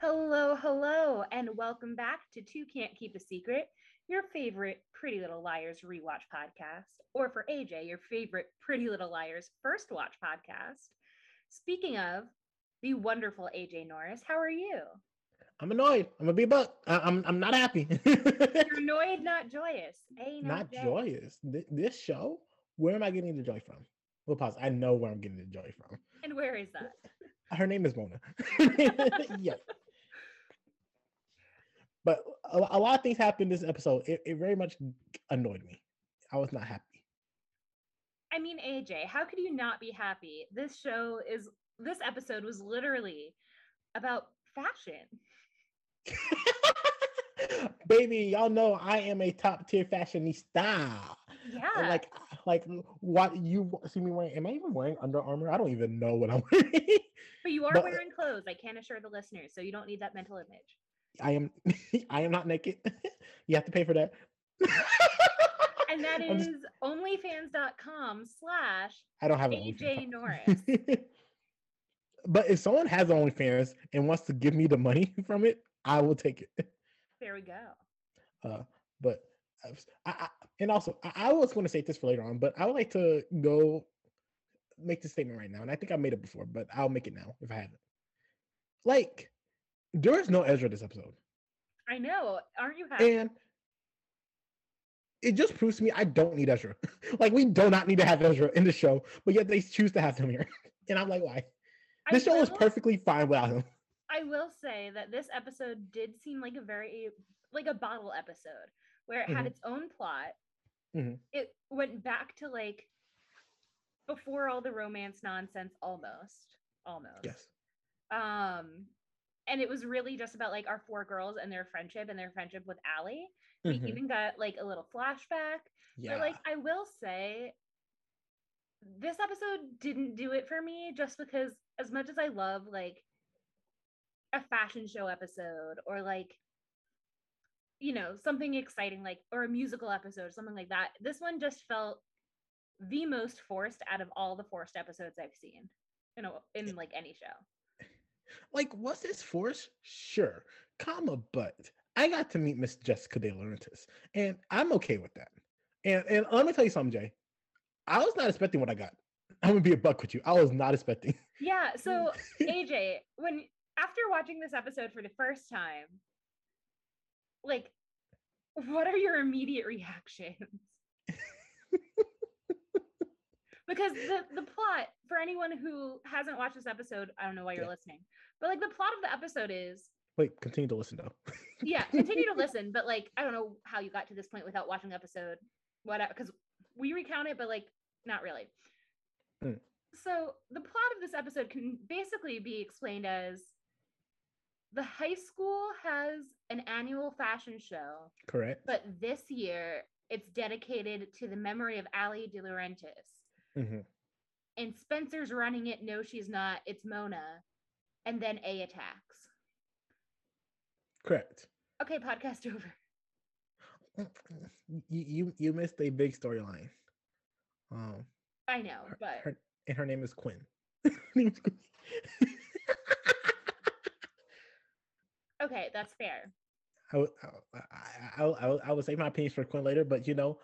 Hello, hello, and welcome back to Two Can't Keep a Secret, your favorite Pretty Little Liars rewatch podcast, or for AJ, your favorite Pretty Little Liars first watch podcast. Speaking of the wonderful AJ Norris, how are you? I'm annoyed. I'm gonna be a buck. I- I'm I'm not happy. You're annoyed, not joyous. A, not joyous. Th- This show, where am I getting the joy from? Well, pause. I know where I'm getting the joy from. And where is that? Her name is Mona. yeah. But a, a lot of things happened this episode. It, it very much annoyed me. I was not happy. I mean, AJ, how could you not be happy? This show is, this episode was literally about fashion. Baby, y'all know I am a top tier fashionista. Yeah. Like, like what you see me wearing? Am I even wearing Under Armour? I don't even know what I'm wearing. but you are but- wearing clothes. I can assure the listeners, so you don't need that mental image. I am, I am not naked. you have to pay for that. And that is just- onlyfans.com slash I don't have AJ. Norris. but if someone has OnlyFans and wants to give me the money from it, I will take it. There we go. Uh, but I, I, I and also I, I was going to say this for later on, but I would like to go make this statement right now, and I think I made it before, but I'll make it now if I haven't. Like, there is no Ezra this episode, I know. Aren't you happy? and it just proves to me I don't need Ezra. like, we do not need to have Ezra in the show, but yet they choose to have him here, and I'm like, why? I This show is perfectly fine without him. I will say that this episode did seem like a very like a bottle episode where it had Mhm. its own plot. Mhm. It went back to like before all the romance nonsense almost. Almost. Yes. Um and it was really just about like our four girls and their friendship and their friendship with Ali. We Mhm. even got like a little flashback. Yeah. But like I will say this episode didn't do it for me just because as much as I love like a fashion show episode or like you know something exciting like or a musical episode something like that this one just felt the most forced out of all the forced episodes I've seen you know in like any show like was this force sure. Comma but. I got to meet miss jessica DiLaurentis and i'm okay with that. And and uh, let me tell you something jay. I was not expecting what i got. I'm gonna be a buck with you. I was not expecting. Yeah so AJ when after watching this episode for the first time like what are your immediate reactions because the the plot for anyone who hasn't watched this episode i don't know why you're Yeah. listening but like the plot of the episode is wait continue to listen though yeah continue to listen but like i don't know how you got to this point without watching the episode whatever because we recount it but like not really Mm. so the plot of this episode can basically be explained as the high school has an annual fashion show correct but this year it's dedicated to the memory of Ali DiLaurentis. Hmm And Spencer's running it. No, she's not. It's Mona. And then A attacks. correct Okay, podcast over. you, you you missed a big storyline um I know, her, but her, and her name is quinn Her name is Quinn. okay, that's fair. I, I, I, I, I, would say my opinions for Quinn later, but you know,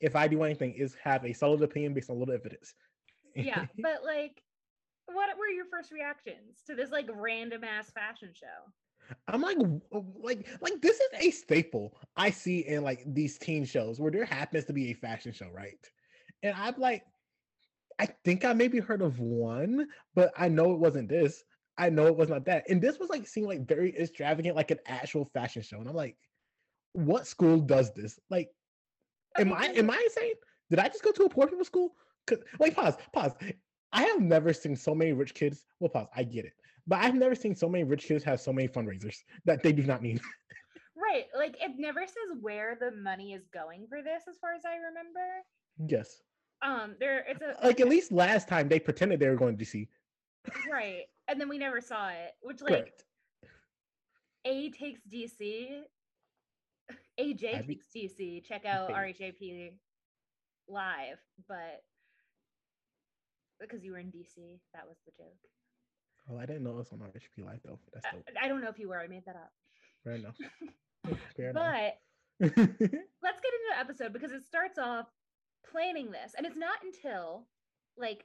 if I do anything, is have a solid opinion based on a little evidence. Yeah, but like, what were your first reactions to this like random ass fashion show? I'm like, like, like this is a staple I see in like these teen shows where there happens to be a fashion show, right? And I'm like, I think I maybe heard of one, but I know it wasn't this. I know it was not that. And this was like seemed like very extravagant, like an actual fashion show. And I'm like, what school does this? Like, am I am I insane? Did I just go to a poor people school? Cause wait, pause, pause. I have never seen so many rich kids. Well, pause. I get it, but I've never seen so many rich kids have so many fundraisers that they do not need. Right. Like it never says where the money is going for this, as far as I remember. yes. Um, there it's a Like at least last time they pretended they were going to DC. right, and then we never saw it, which like Correct. A takes DC. AJ takes DC. Check out. RHAP live, but because you were in DC, that was the joke. Oh, I didn't know it was on RHP Live though. That's dope. I don't know if you were. I made that up. Fair enough. Fair But enough. let's get into the episode because it starts off planning this, and it's not until like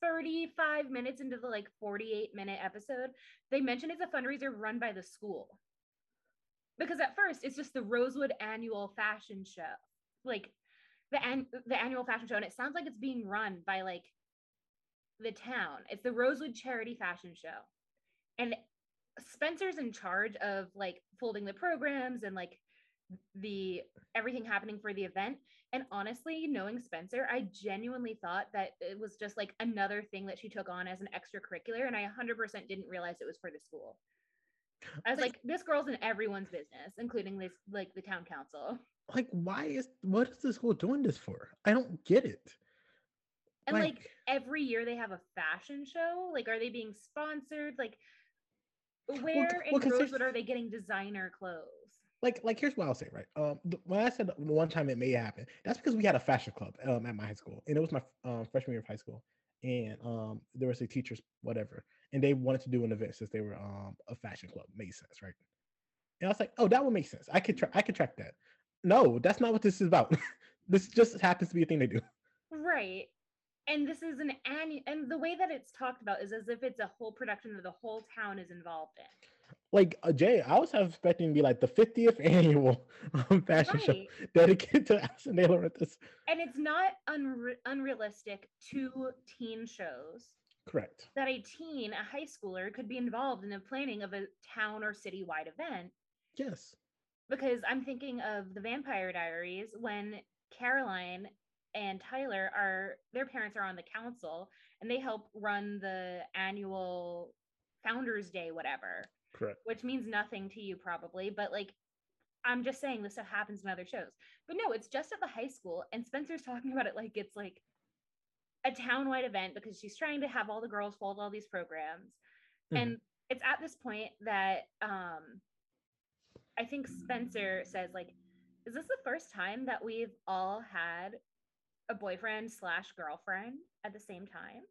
35 minutes into the like 48 minute episode they mention it's a fundraiser run by the school because at first it's just the rosewood annual fashion show like the an- the annual fashion show and it sounds like it's being run by like the town it's the rosewood charity fashion show and spencer's in charge of like folding the programs and like the everything happening for the event and honestly, knowing Spencer, I genuinely thought that it was just like another thing that she took on as an extracurricular. And I 100% didn't realize it was for the school. I was Like- like, this girl's in everyone's business, including this, like the town council. like, why is what is the school doing this for? I don't get it. And like, every year they have a fashion show. Like, are they being sponsored? Like, where c- in well, Rosewood are they getting designer clothes? like like here's what I'll say, right? Um, th- when I said the one time it may happen, that's because we had a fashion club um at my high school, and it was my um, freshman year of high school, and um there was a teachers whatever, and they wanted to do an event since they were um a fashion club. Made sense, right? And I was like, oh, that would make sense. I could tra- I could track that. No, that's not what this is about. this just happens to be a thing they do. Right. And this is an annual, and the way that it's talked about is as if it's a whole production that the whole town is involved in. Like uh, Jay, I was expecting to be like the 50th annual um, fashion show dedicated to Ashton Naylor at this. And it's not unre- unrealistic to teen shows Correct. that a teen, a high schooler, could be involved in the planning of a town or city-wide event. Yes. Because I'm thinking of the Vampire Diaries when Caroline and Tyler are their parents are on the council and they help run the annual Founders Day, whatever. Correct. which means nothing to you probably, but like I'm just saying this stuff happens in other shows. But no, it's just at the high school, and Spencer's talking about it like it's like a town-wide event because she's trying to have all the girls fold all these programs. Mhm. And it's at this point that um I think Spencer says, like, is this the first time that we've all had a boyfriend slash girlfriend at the same time?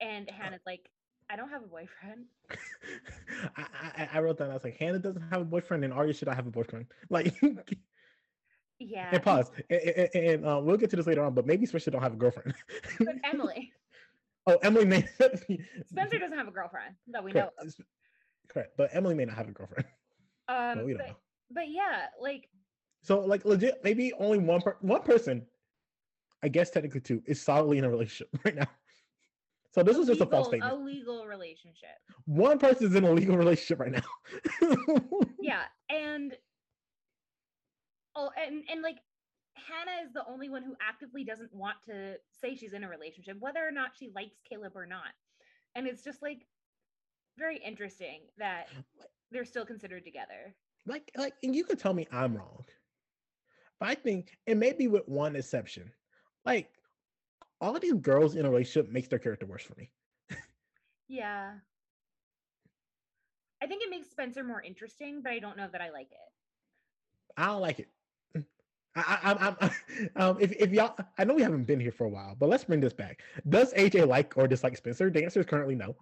And Hanna's like, I don't have a boyfriend. I, I I wrote that. I was like, Hanna doesn't have a boyfriend, and Aria should I have a boyfriend. Like, Yeah. and pause. And, and, and, uh, we'll get to this later on, but maybe Spencer don't have a girlfriend. But Emily, oh, Emily may. Spencer doesn't have a girlfriend that we know correct, of. correct, but Emily may not have a girlfriend. Um, but we don't but, know. but yeah, like So, like, legit, maybe only one per- one person, I guess technically two, is solidly in a relationship right now. So this was just a false statement. A legal relationship. One person is in a legal relationship right now. Yeah, and oh, and and like Hanna is the only one who actively doesn't want to say she's in a relationship, whether or not she likes Caleb or not. And it's just like very interesting that they're still considered together. like like and you could tell me i'm wrong but i think and maybe with one exception like all of these girls in a relationship makes their character worse for me Yeah. I think it makes Spencer more interesting, but I don't know that I like it. i don't like it. I, I, I'm, I'm, um, if, if y'all, I know we haven't been here for a while, but let's bring this back. Does AJ like or dislike Spencer? The answer is currently no.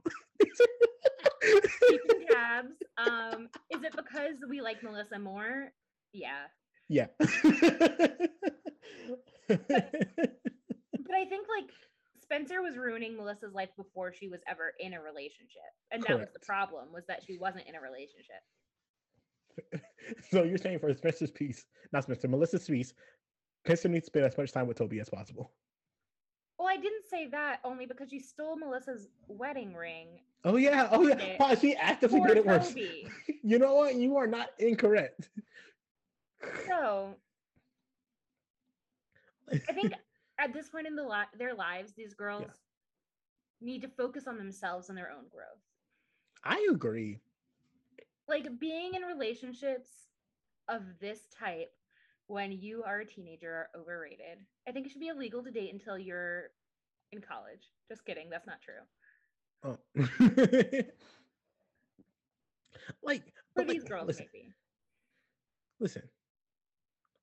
Keeping tabs. Um, is it because we like Melissa more? Yeah. yeah. But I think like Spencer was ruining Melissa's life before she was ever in a relationship. And that was the problem was that she wasn't in a relationship. so you're saying for Spencer's piece, not Spencer, Melissa's piece, Spencer needs to spend as much time with Toby as possible. Well, I didn't say that only because she stole Melissa's wedding ring Oh yeah, oh yeah. Wow, she actively made it worse. You know what? You are not incorrect. So I think at this point in the li- their lives, these girls need to focus on themselves and their own growth. I agree. Like being in relationships of this type when you are a teenager are overrated. I think it should be illegal to date until you're in college. Just kidding. That's not true. Oh. like, For but these like, girls, listen, maybe. listen.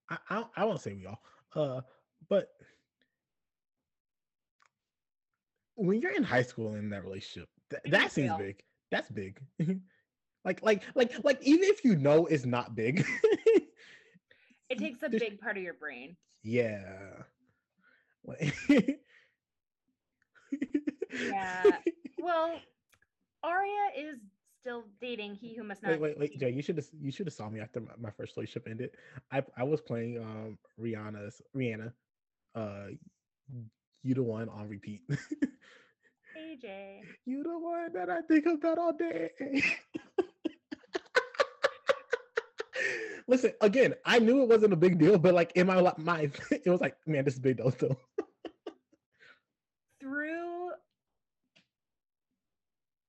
I I, I won't say we all, uh, but when you're in high school in that relationship, th- that seems real. big. That's big. like like like like even if you know it's not big, It takes a big part of your brain. yeah. Yeah. Well, Aria is still dating he who must not. Wait, wait, wait. Jay. You should have you should have saw me after my, my first relationship ended. I I was playing um Rihanna's Rihanna, uh, you the one on repeat. AJ. you the one that I think about all day. Listen, again, I knew it wasn't a big deal, but like in my mind, it was like, man, this is big deal still. Through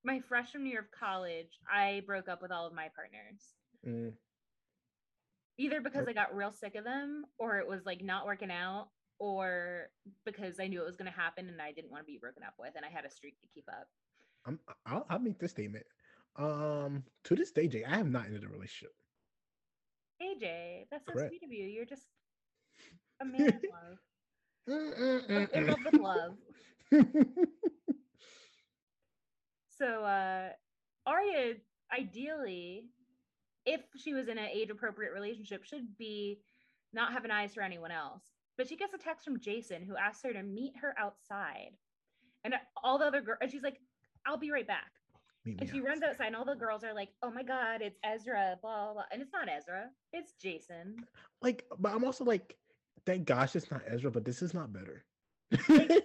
my freshman year of college, I broke up with all of my partners. Mm, Either because I got real sick of them, or it was like not working out, or because I knew it was going to happen and I didn't want to be broken up with, and I had a streak to keep up. I'm, I'll, I'll make this statement. Um, to this day, Jay, I have not ended a relationship. AJ, that's so Correct. sweet of you. You're just a man of love. In love with love. So uh Aria ideally, if she was in an age appropriate relationship, should be not having eyes for anyone else. But she gets a text from Jason who asks her to meet her outside. And all the other girls, and she's like, I'll be right back. And she runs outside. outside, and all the girls are like, Oh my God, it's Ezra, blah, blah, blah. And it's not Ezra, it's Jason. Like, but I'm also like, thank gosh it's not Ezra, but this is not better.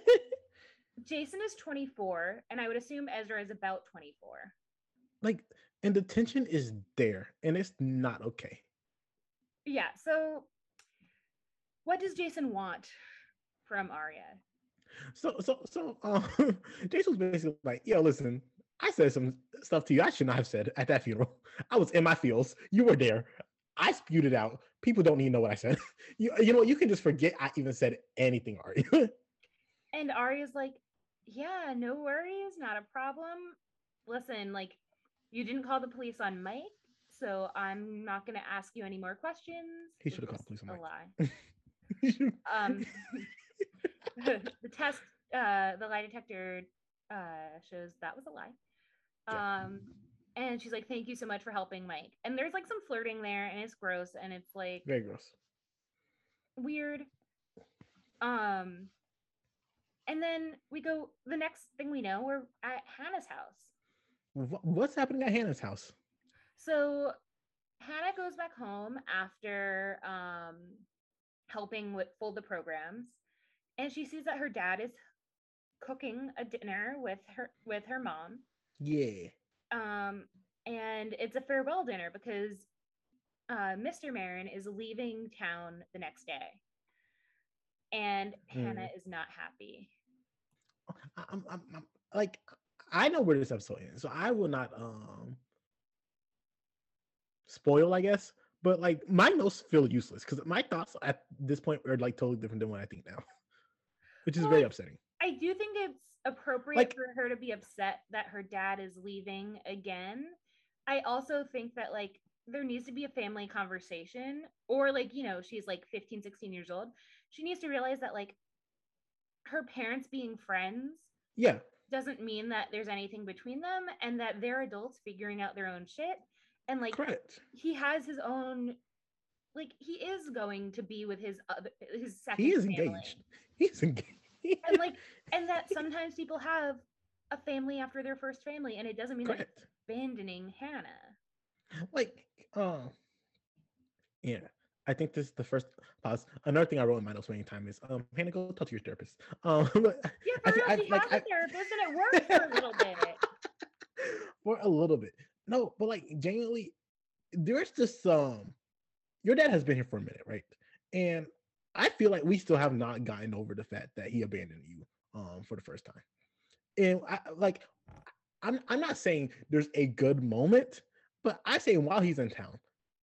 Jason is 24, and I would assume Ezra is about 24. like, and the tension is there, and it's not okay. Yeah. So, what does Jason want from Aria? So, so, so, um, Jason was basically like, "Yo, listen, I said some stuff to you I should not have said at that funeral. I was in my feels. You were there. I spewed it out. People don't need to know what I said. You, you know, what? you can just forget I even said anything, Ari. And Aria's like, "Yeah, no worries, not a problem. Listen, like, you didn't call the police on Mike, so I'm not gonna ask you any more questions. He should've was called police on a Mike. lie. Um, the test, uh, the lie detector, uh, shows that was a lie. Yeah. Um, and she's like, "Thank you so much for helping Mike." And there's like some flirting there, and it's gross, and it's like Very gross. weird. Um, and then we go. The next thing we know, we're at Hanna's house. What's happening at Hanna's house? So Hanna goes back home after um, helping with fold the programs, and she sees that her dad is cooking a dinner with her with her mom. Yeah. Um, and it's a farewell dinner because uh, Mr. Marin is leaving town the next day, and Hanna is not happy. I- I'm, I'm, I'm like I know where this episode ends, so I will not um spoil, I guess. But like my notes feel useless because my thoughts at this point are like totally different than what I think now, which is Well, very upsetting. I do think it's appropriate Like- for her to be upset that her dad is leaving again. I also think that like there needs to be a family conversation or like, you know, she's like 15, 16 years old. She needs to realize that like her parents being friends Yeah, doesn't mean that there's anything between them and that they're adults figuring out their own shit. And like correct. he has his own like he is going to be with his other his second He is family engaged. He's engaged. and like and that sometimes people have a family after their first family and it doesn't mean correct. abandoning hanna Like, uh, yeah. I think this is the first pause. Another thing I wrote in my notes many times is, um, Hanna, go talk to your therapist. Um, yeah I for fe- real, I- she like, has I- a therapist and it works for a little bit for a little bit. No, but like genuinely, there's this um your dad has been here for a minute, right? And I feel like we still have not gotten over the fact that he abandoned you um for the first time. And I like I'm I'm not saying there's a good moment, but I say while he's in town,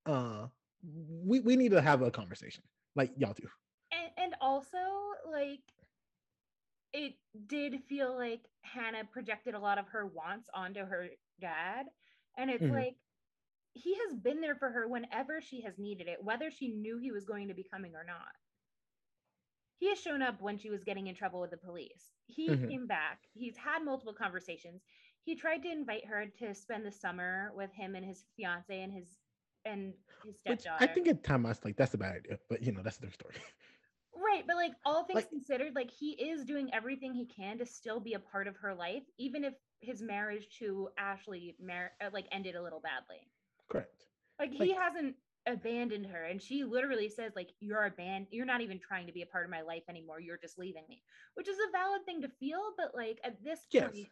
uh we we need to have a conversation like y'all do. And and also like it did feel like Hanna projected a lot of her wants onto her dad. And it's Mhm. like he has been there for her whenever she has needed it, whether she knew he was going to be coming or not. He has shown up when she was getting in trouble with the police. He Mhm. came back. He's had multiple conversations. He tried to invite her to spend the summer with him and his fiance and his and his Which stepdaughter. I think at time I was like, that's a bad idea, but you know, that's a different story. Right, but like all things Like- considered, like he is doing everything he can to still be a part of her life, even if his marriage to Ashley mar- uh, like ended a little badly. Correct. Like he hasn't abandoned her, and she literally says like you're a band, you're not even trying to be a part of my life anymore. You're just leaving me, which is a valid thing to feel, but like at this Yes. point,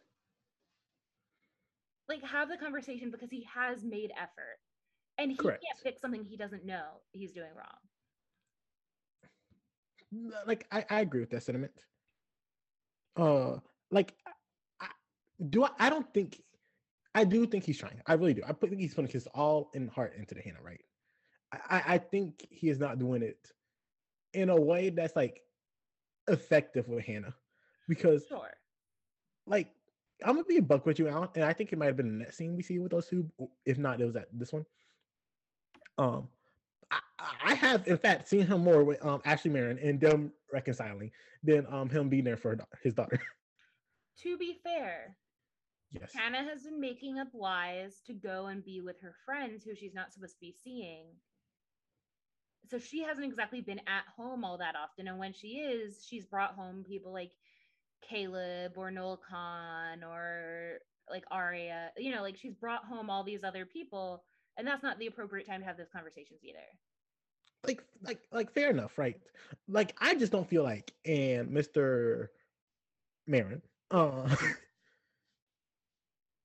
like have the conversation because he has made effort, and he Correct. can't fix something he doesn't know he's doing wrong. Like I, I agree with that sentiment. Uh like I, do I I don't think I do think he's trying. I really do. I put- think he's putting his all in heart into the Hanna, right? I, I- I think he is not doing it in a way that's like effective with Hanna. Because Sure. like I'm gonna be a buck with you, Alan, and I think it might have been the next scene we see with those two. If not, it was at this one. Um, I, I have in fact seen him more with um Ashley Marin and them reconciling than um him being there for his daughter. To be fair, yes, Hanna has been making up lies to go and be with her friends who she's not supposed to be seeing. So she hasn't exactly been at home all that often. And when she is, she's brought home people like Caleb or Noel Kahn or like Aria. You know, like she's brought home all these other people. And that's not the appropriate time to have those conversations either. like like like fair enough, right? Like I just don't feel like and Mr. Marin uh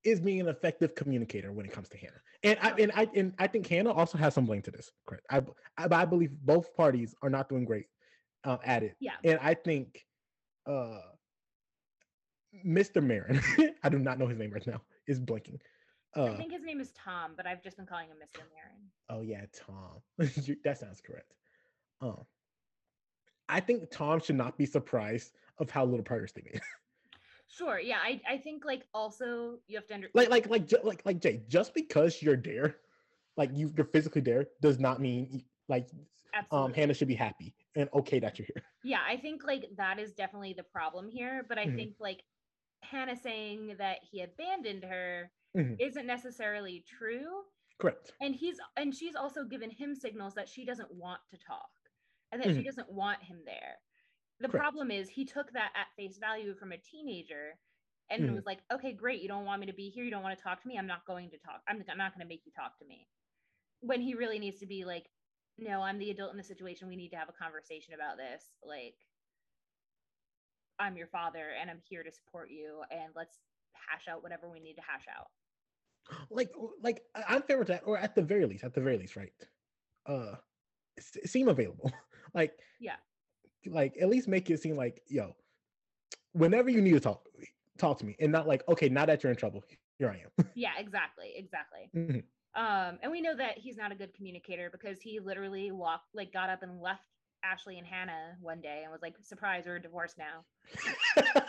is being an effective communicator when it comes to Hanna. And I and I and I think Hanna also has some blame to this. Correct. i i believe both parties are not doing great uh, at it. Yeah. And I think uh Mr. Marin, I do not know his name right now, is blinking. Uh, I think his name is Tom, but I've just been calling him Mr. Marin. Oh yeah, Tom. That sounds correct. Um, I think Tom should not be surprised of how little progress they made. Sure. Yeah. I, I think like also you have to under like, like, like, ju- like, like Jay. Just because you're there, like you, you're physically there, does not mean like absolutely. um Hanna should be happy and okay that you're here. yeah i think like that is definitely the problem here but i Mhm. think like hanna saying that he abandoned her Mhm. isn't necessarily true Correct. and he's and she's also given him signals that she doesn't want to talk and that she Mhm. doesn't want him there the Correct. problem is he took that at face value from a teenager and Mhm. was like okay great you don't want me to be here you don't want to talk to me i'm not going to talk i'm, I'm not going to make you talk to me when he really needs to be like no i'm the adult in the situation we need to have a conversation about this like i'm your father and i'm here to support you and let's hash out whatever we need to hash out Like, like I'm fair with that, or at the very least, at the very least, right? Uh, seem available. like, Yeah. like at least make it seem like, yo, whenever you need to talk, talk to me, and not like, okay, now that you're in trouble, here I am. yeah exactly exactly Mhm. um and we know that he's not a good communicator because he literally walked like got up and left ashley and hanna one day and was like surprise we're divorced now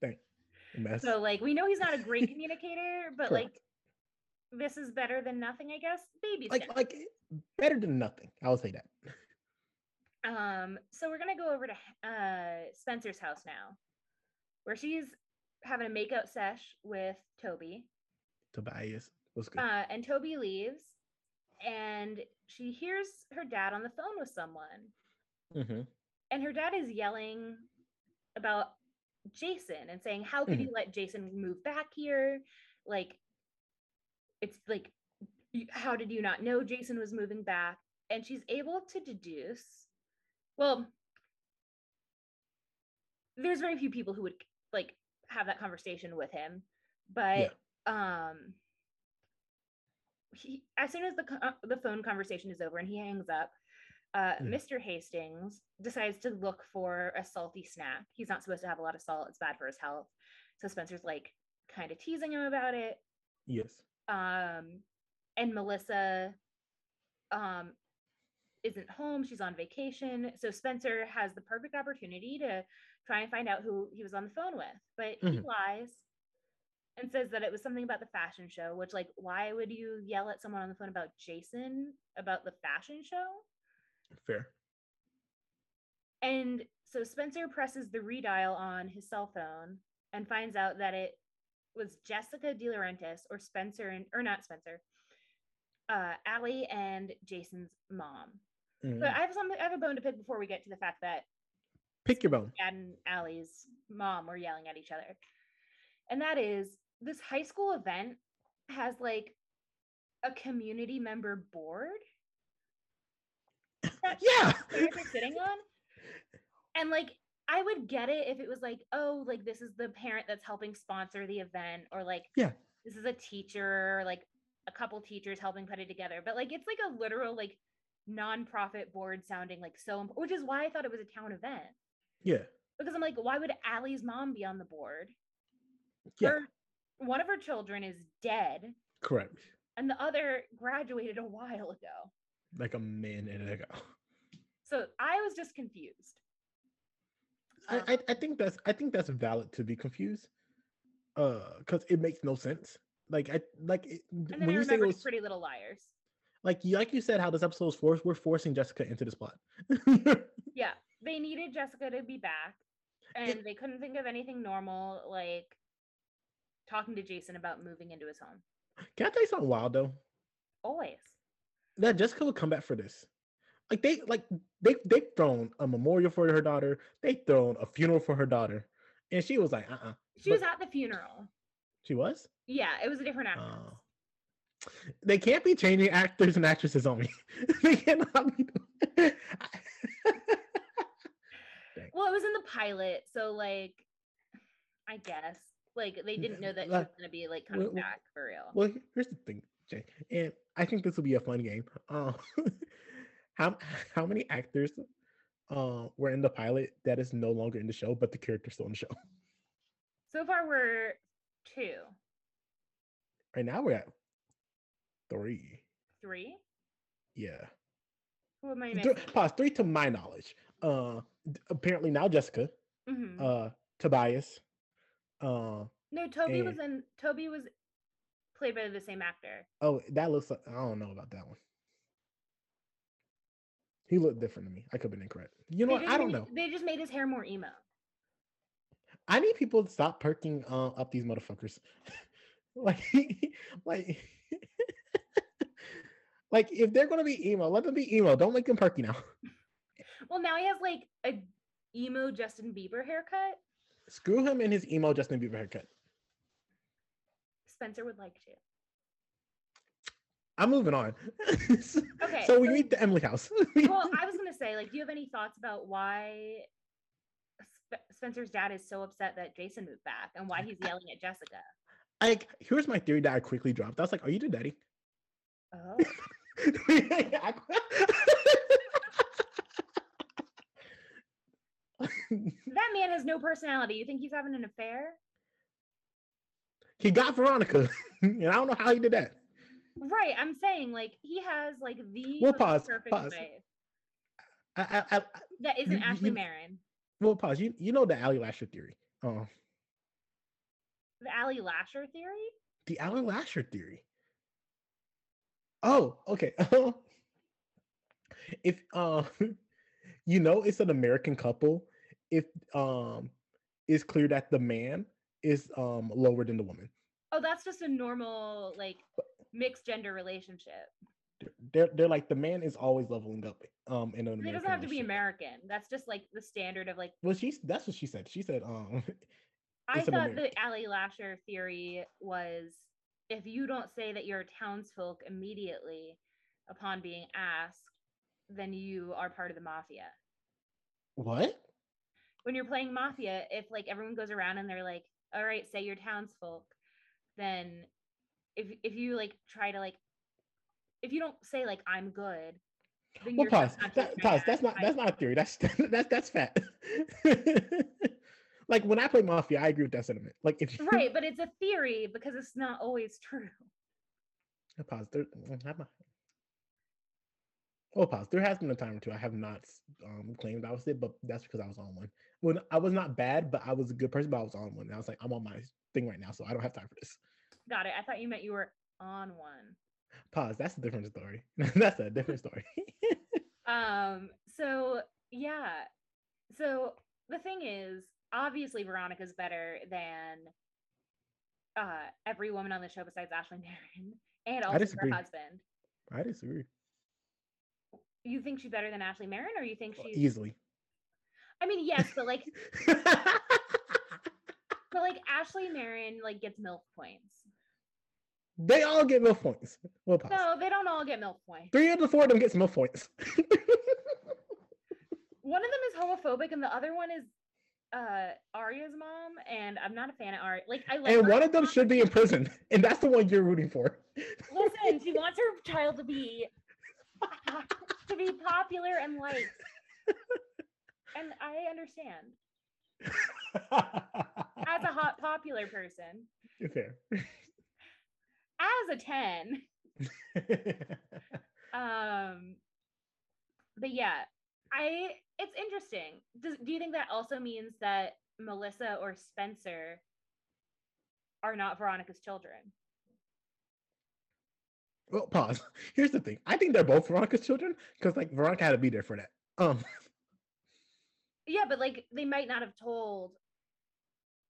Dang, mess. so like we know he's not a great communicator but like this is better than nothing i guess baby like, steps. like better than nothing. I'll say that. Um, so we're gonna go over to uh Spencer's house now, where she's having a makeout sesh with Toby. Tobias was good. Uh, and Toby leaves, and she hears her dad on the phone with someone, hmm and her dad is yelling about Jason and saying, "How could Mhm. you let Jason move back here? Like, it's like, how did you not know Jason was moving back?" And she's able to deduce, well, there's very few people who would like have that conversation with him, but um, he as soon as the uh, the phone conversation is over and he hangs up. Uh. Mr. Hastings decides to look for a salty snack. He's not supposed to have a lot of salt; it's bad for his health. So Spencer's like kind of teasing him about it. Yes. Um, and Melissa um isn't home. She's on vacation. So Spencer has the perfect opportunity to try and find out who he was on the phone with. But he Mhm. lies and says that it was something about the fashion show, which like why would you yell at someone on the phone about Jason about the fashion show? Fair. And so Spencer presses the redial on his cell phone and finds out that it was Jessica DiLaurentis or Spencer and or not Spencer, uh, Ali and Jason's mom. Mm. But I have something. I have a bone to pick before we get to the fact that Pick your bone. Dad and Ali's mom were yelling at each other, and that is this high school event has like a community member board Yeah. are sitting on. And like I would get it if it was like, oh, like this is the parent that's helping sponsor the event, or like Yeah. this is a teacher, or, like a couple teachers helping put it together. But like it's like a literal like nonprofit board sounding like so imp- which is why I thought it was a town event. Yeah. Because I'm like, why would Ali's mom be on the board? Yeah. Her, one of her children is dead, Correct. and the other graduated a while ago. Like a minute ago. So I was just confused. I, I, I think that's I think that's valid to be confused. Uh, because it makes no sense. Like I like it, And then when I you say it was Pretty Little Liars. like you like you said how this episode is forced, we're forcing Jessica into this plot. Yeah, they needed Jessica to be back, and they couldn't think of anything normal like talking to Jason about moving into his home. Can I tell you something wild though? Always. That Jessica would come back for this. Like they like they they've thrown a memorial for her daughter. They thrown a funeral for her daughter, and she was like, uh, uh She But- was at the funeral. She was. Yeah, it was a different actress. Oh. They can't be changing actors and actresses on me. they cannot be. Well, it was in the pilot, so like, I guess like they didn't know that she was gonna be like coming well- back for real. Well, here's the thing, Jay, and I think this will be a fun game. Uh, how how many actors uh, were in the pilot that is no longer in the show, but the character's still in the show? So far, we're two, Right now, we're at three. three. Yeah, Who am I Th- missing? pause. Three to my knowledge. Uh, apparently now Jessica, Mm-hmm. uh, Tobias, uh, no, Toby was in. Toby was played by the same actor. oh, that looks. Like, I don't know about that one. He looked different to me. I could have been incorrect. You know what? I don't made- know. They just made his hair more emo. I need people to stop perking uh, up these motherfuckers. like, like, like if they're gonna be emo, let them be emo. Don't make them perky now. Well, now he has like a emo Justin Bieber haircut. Screw him in his emo Justin Bieber haircut. Spencer would like to. I'm moving on. Okay, so we meet the Emily house. Well, I was gonna say, like, do you have any thoughts about why Sp- Spencer's dad is so upset that Jason moved back and why he's yelling at Jessica? like, here's my theory that I quickly dropped. I was like, "Are you the daddy?" Oh, that man has no personality. You think he's having an affair? He got Veronica, and I don't know how he did that. Right. I'm saying, like, he has like the We'll pause, perfect pause. wife I, I, I, that isn't You- Ashley you- Marin. well, pause. You, you know the Ali Lasher theory. Oh, The Ali Lasher theory. the Ali Lasher theory. Oh, okay. if um, you know, it's an American couple. If um, it's clear that the man is um lower than the woman. Oh, that's just a normal like mixed gender relationship. They're- They're like the man is always leveling up. Um, in an it doesn't have to be. American. That's just like the standard of like Well, she's that's what she said. She said um, I thought the Ali Lasher theory was if you don't say that you're a townsfolk immediately upon being asked, then you are part of the mafia. what? When you're playing mafia, if like everyone goes around and they're like, "All right, say you're townsfolk," then if if you like try to like if you don't say like I'm good, then Well, you're pause. That, pause. That's not. That's not a theory. That's that's that's fat. like when I play Mafia, I agree with that sentiment. Like if you right, but it's a theory because it's not always true. pause. There, mm, Oh, pause. There has been a time or two I have not um, claimed I was it, but that's because I was on one. When I was not bad, but I was a good person, but I was on one. And I was like, I'm on my thing right now, so I don't have time for this. Got it. I thought you meant you were on one. Pause. That's a different story. that's a different story. um. So yeah. So the thing is, obviously, Veronica's better than uh every woman on the show besides Ashley Marin and also her husband. I disagree. You think she's better than Ashley Marin, or you think she's easily? I mean, yes, but like, but like Ashley Marin like gets milk points. They all get milk points. Well, no, they don't all get milk points. Three of the four of them gets milk points. one of them is homophobic, and the other one is uh Aria's mom, and I'm not a fan of Aria. Like I like And one of them should be in prison, and that's the one you're rooting for. Listen, she wants her child to be to be popular and liked. and I understand. As a hot popular person. Fair. As a 10. um but yeah, I it's interesting. Does, do you think that also means that Melissa or Spencer are not Veronica's children? Well, pause. Here's the thing. I think they're both Veronica's children because like Veronica had to be there for that. Um. Yeah, but like they might not have told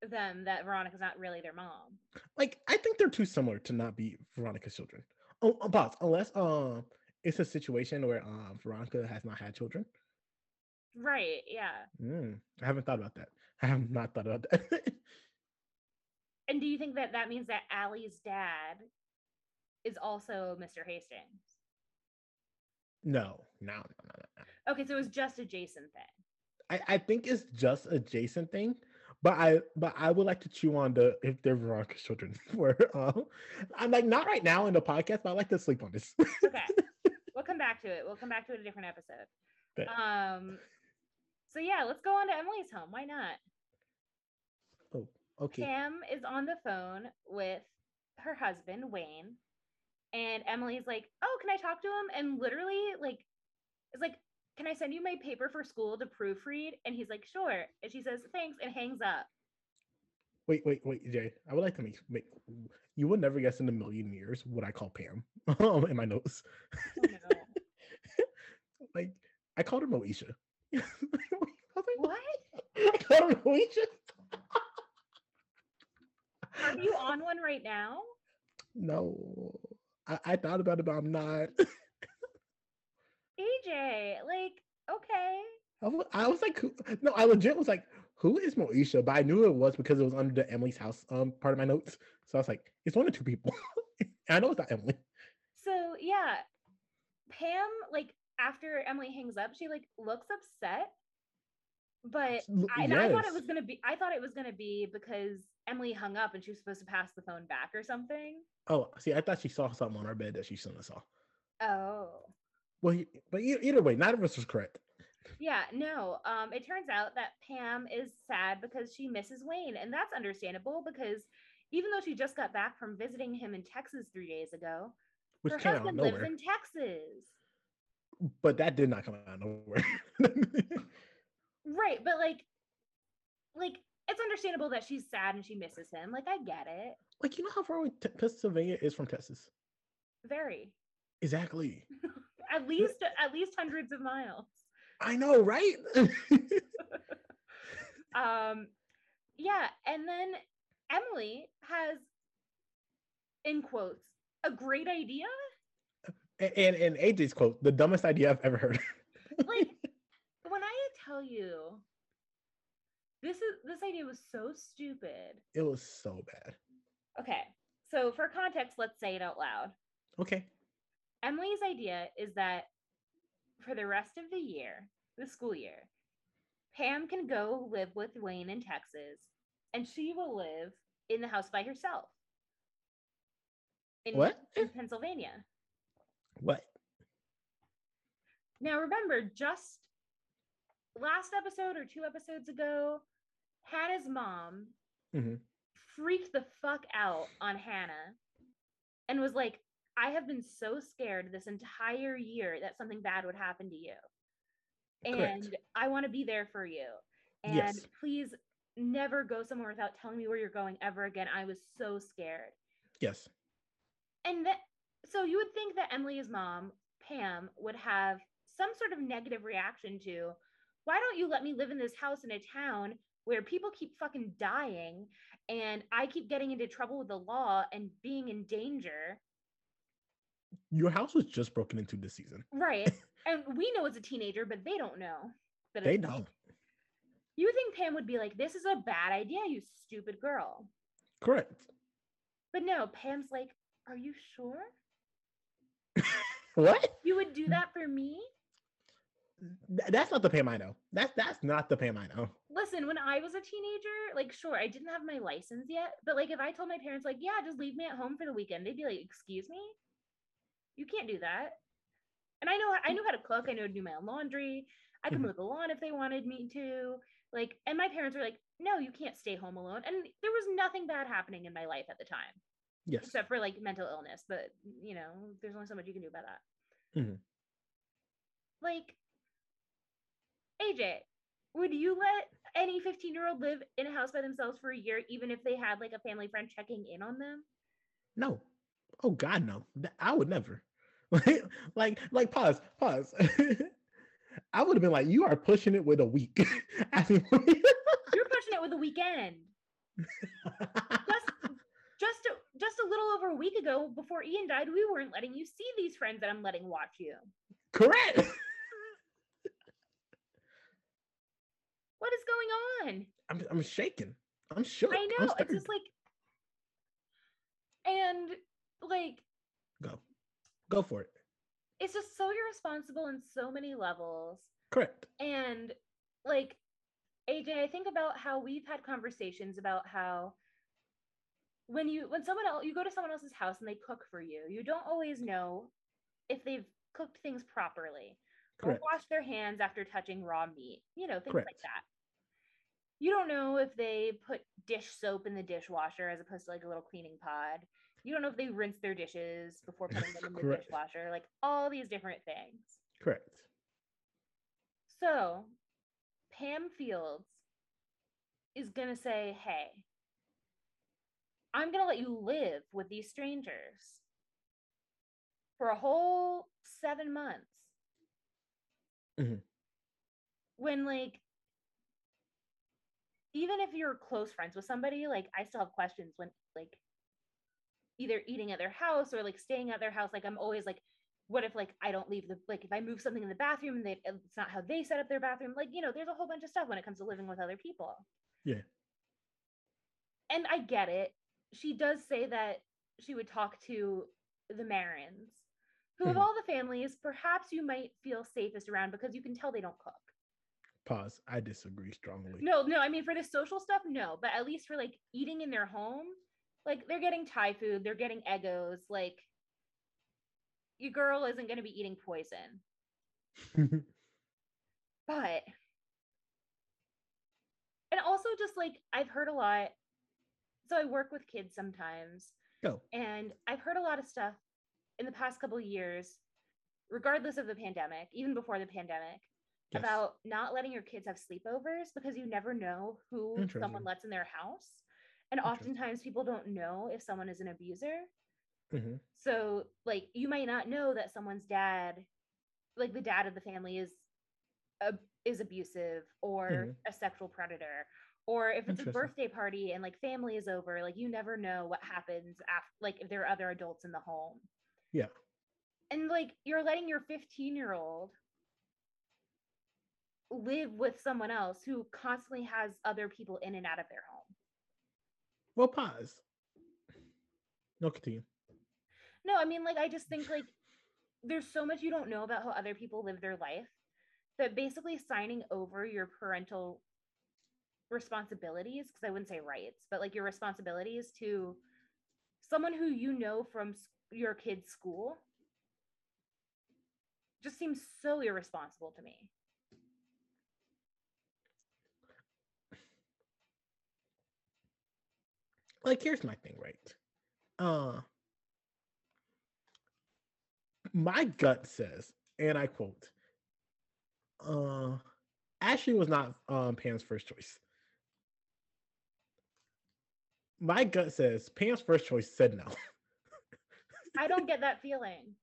them that Veronica's not really their mom. Like I think they're too similar to not be Veronica's children. Oh, uh, pause. Unless um, it's a situation where um Veronica has not had children. Right. Yeah. Mm, I haven't thought about that. I have not thought about that. and do you think that that means that Ali's dad is also Mr. Hastings. No, no, no, no, no. Okay, so it was just a Jason thing. I, I think it's just a Jason thing, but I but I would like to chew on the if they're Veronica's children. Where uh, I'm like not right now in the podcast, but I like to sleep on this. okay, we'll come back to it. We'll come back to it a different episode. Okay. Um. So yeah, let's go on to Emily's home. Why not? Oh, okay. Pam is on the phone with her husband Wayne, and Emily's like, "Oh, can I talk to him?" And literally, like, it's like, "Can I send you my paper for school to proofread?" And he's like, "Sure." And she says, "Thanks," and hangs up. Wait, wait, wait, Jay. I would like to make make you would never guess in a million years what I call Pam um, in my notes. Oh, no. like I called her Moesha. What? I called her Moesha. Are you on one right now? No. I, I thought about it, but I'm not. AJ, like, okay. I was, I was like, no, I legit was like, who is Moesha? But I knew it was because it was under the Emily's house um part of my notes. So I was like, it's one of two people. I know it's not Emily. So yeah, Pam, like after Emily hangs up, she like looks upset. But I, yes. I thought it was gonna be I thought it was gonna be because Emily hung up and she was supposed to pass the phone back or something. Oh, see, I thought she saw something on our bed that she shouldn't have saw. Oh. Well, but either way, neither of us was correct. Yeah, no. Um, it turns out that Pam is sad because she misses Wayne, and that's understandable because even though she just got back from visiting him in Texas three days ago, Which her husband lives in Texas. But that did not come out of nowhere. right, but like, like it's understandable that she's sad and she misses him. Like I get it. Like you know how far away t- Pennsylvania is from Texas? Very. Exactly. at least at least hundreds of miles. I know, right? um yeah, and then Emily has in quotes a great idea. And and AJ's quote, the dumbest idea I've ever heard. like when I tell you this is this idea was so stupid. It was so bad. Okay. So for context, let's say it out loud. Okay. Emily's idea is that for the rest of the year, the school year, Pam can go live with Wayne in Texas and she will live in the house by herself. In, what? In Pennsylvania. What? Now remember, just last episode or two episodes ago, Hanna's mom mm-hmm. freaked the fuck out on Hanna and was like, I have been so scared this entire year that something bad would happen to you. And Correct. I want to be there for you. And Yes. please never go somewhere without telling me where you're going ever again. I was so scared. Yes. And that so you would think that Emily's mom, Pam, would have some sort of negative reaction to why don't you let me live in this house in a town where people keep fucking dying and I keep getting into trouble with the law and being in danger. Your house was just broken into this season. Right. and we know it's a teenager, but they don't know. That They don't. You think Pam would be like, this is a bad idea, you stupid girl. Correct. But no, Pam's like, are you sure? What? You would do that for me? Th- That's not the Pam I know. That's that's not the Pam I know. listen, when I was a teenager, like, sure, I didn't have my license yet, but like, if I told my parents, like, yeah, just leave me at home for the weekend, they'd be like, excuse me, you can't do that. And I know I knew how to cook. I knew how to do my own laundry. I could Mhm. mow the lawn if they wanted me to. Like, and my parents were like, no, you can't stay home alone. And there was nothing bad happening in my life at the time, Yes. except for like mental illness. But you know, there's only so much you can do about that. Mhm. Like, AJ, would you let any 15 year old live in a house by themselves for a year, even if they had like a family friend checking in on them? No. Oh God, no. I would never. Like, like, like, pause, pause. I would have been like, you are pushing it with a week. I mean, You're pushing it with a weekend. Just, just, a, just a little over a week ago, before Ian died, we weren't letting you see these friends that I'm letting watch you. Correct. What is going on? I'm, I'm shaking. I'm shook. I know. It's just like, and like, go, go for it. it's just so irresponsible in so many levels. Correct. And like AJ, I think about how we've had conversations about how when you when someone else you go to someone else's house and they cook for you, you don't always know if they've cooked things properly or Correct. washed their hands after touching raw meat, you know, things like that. You don't know if they put dish soap in the dishwasher as opposed to like a little cleaning pod. You don't know if they rinse their dishes before putting them in the dishwasher, like all these different things. Correct. So, Pam Fields is going to say, Hey, I'm going to let you live with these strangers for a whole seven months. Mhm. When, like, even if you're close friends with somebody, like, I still have questions when, like, either eating at their house or like staying at their house. Like, I'm always like, what if like I don't leave the like if I move something in the bathroom and they it's not how they set up their bathroom. Like, you know, there's a whole bunch of stuff when it comes to living with other people. Yeah. And I get it. She does say that she would talk to the Marins, who of Mhm. all the families, perhaps you might feel safest around because you can tell they don't cook. Pause. I disagree strongly. No, no, I mean for the social stuff, no, but at least for like eating in their home, like they're getting Thai food, they're getting egos like your girl isn't going to be eating poison. but and also just like I've heard a lot. So I work with kids sometimes, Go. and I've heard a lot of stuff in the past couple of years, regardless of the pandemic, even before the pandemic, Yes. about not letting your kids have sleepovers because you never know who someone lets in their house. And oftentimes people don't know if someone is an abuser. Mhm. So, like, you might not know that someone's dad, like the dad of the family, is ab- is abusive or Mhm. a sexual predator, or if it's a birthday party and like family is over, like you never know what happens after, like if there are other adults in the home. Yeah. And like you're letting your 15 year old live with someone else who constantly has other people in and out of their home. Well, pause. No, continue. No, I mean, like, I just think like there's so much you don't know about how other people live their life that basically signing over your parental responsibilities, because I wouldn't say rights, but like your responsibilities to someone who you know from your kid's school just seems so irresponsible to me. Like, here's my thing, right? Uh, My gut says, and I quote, uh, Ashley was not um, Pam's first choice. My gut says Pam's first choice said no. I don't get that feeling.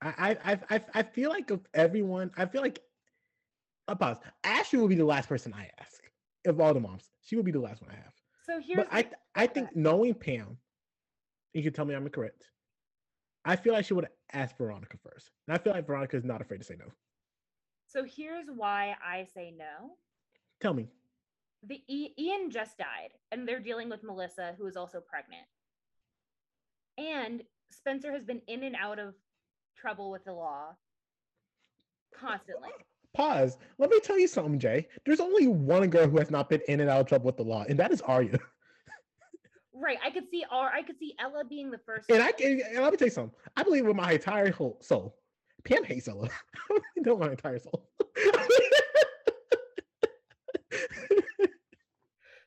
I I I I feel like of everyone, I feel like a pause. Ashley will be the last person I ask of all the moms. She will be the last one I have. So here's But I I think knowing Pam, you can tell me I'm incorrect. I feel like she would ask Veronica first, and I feel like Veronica is not afraid to say no. so here's why I say no. Tell me. The Ian just died, and they're dealing with Melissa, who is also pregnant. And Spencer has been in and out of trouble with the law constantly. Pause. Let me tell you something, Jay. There's only one girl who has not been in and out of trouble with the law, and that is Aria. Right. I could see or I could see Ella being the first. And I can. And let me tell you something. I believe with my entire whole soul. Pam hates Ella. I know my entire soul.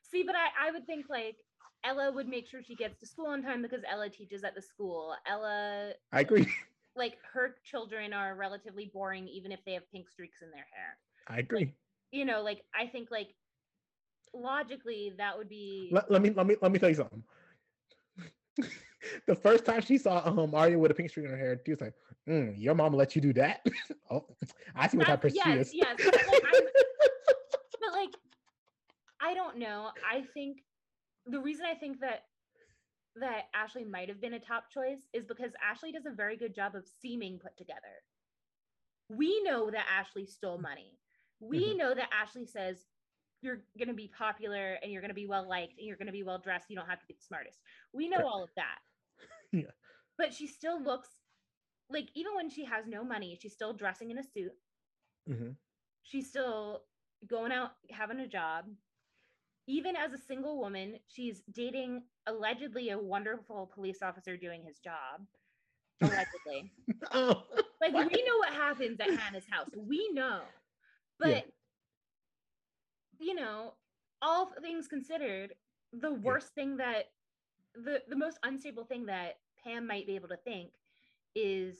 see, but I, I would think like Ella would make sure she gets to school on time because Ella teaches at the school. Ella I agree. Like her children are relatively boring even if they have pink streaks in their hair. I agree. You know, like I think like logically that would be Let, let me let me let me tell you something. the first time she saw um Aria with a pink streak in her hair, she was like, mm, "Your mom let you do that?" oh, I see what type person yes, she is. yes. But like, but like I don't know. I think the reason I think that that Ashley might have been a top choice is because Ashley does a very good job of seeming put together. We know that Ashley stole money. We Mhm. know that Ashley says you're going to be popular and you're going to be well liked and you're going to be well dressed. You don't have to be the smartest. We know all of that. Yeah. But she still looks like even when she has no money, she's still dressing in a suit Mhm. she's still going out having a job even as a single woman she's dating allegedly a wonderful police officer doing his job. Allegedly. Oh, like what? we know what happens at hanna's house. We know. But Yeah. you know all things considered the worst thing that the the most unstable thing that pam might be able to think is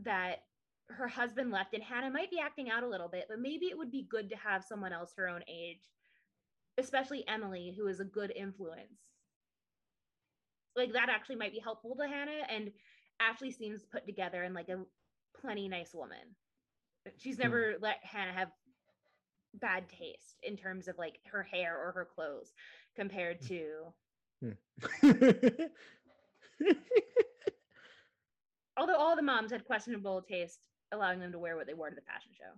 that her husband left and hanna might be acting out a little bit but maybe it would be good to have someone else her own age especially emily who is a good influence. Like that actually might be helpful to hanna and ashley seems put together and like a plenty nice woman. She's Hmm. never let hanna have bad taste in terms of like her hair or her clothes compared to although all the moms had questionable taste allowing them to wear what they wore to the fashion show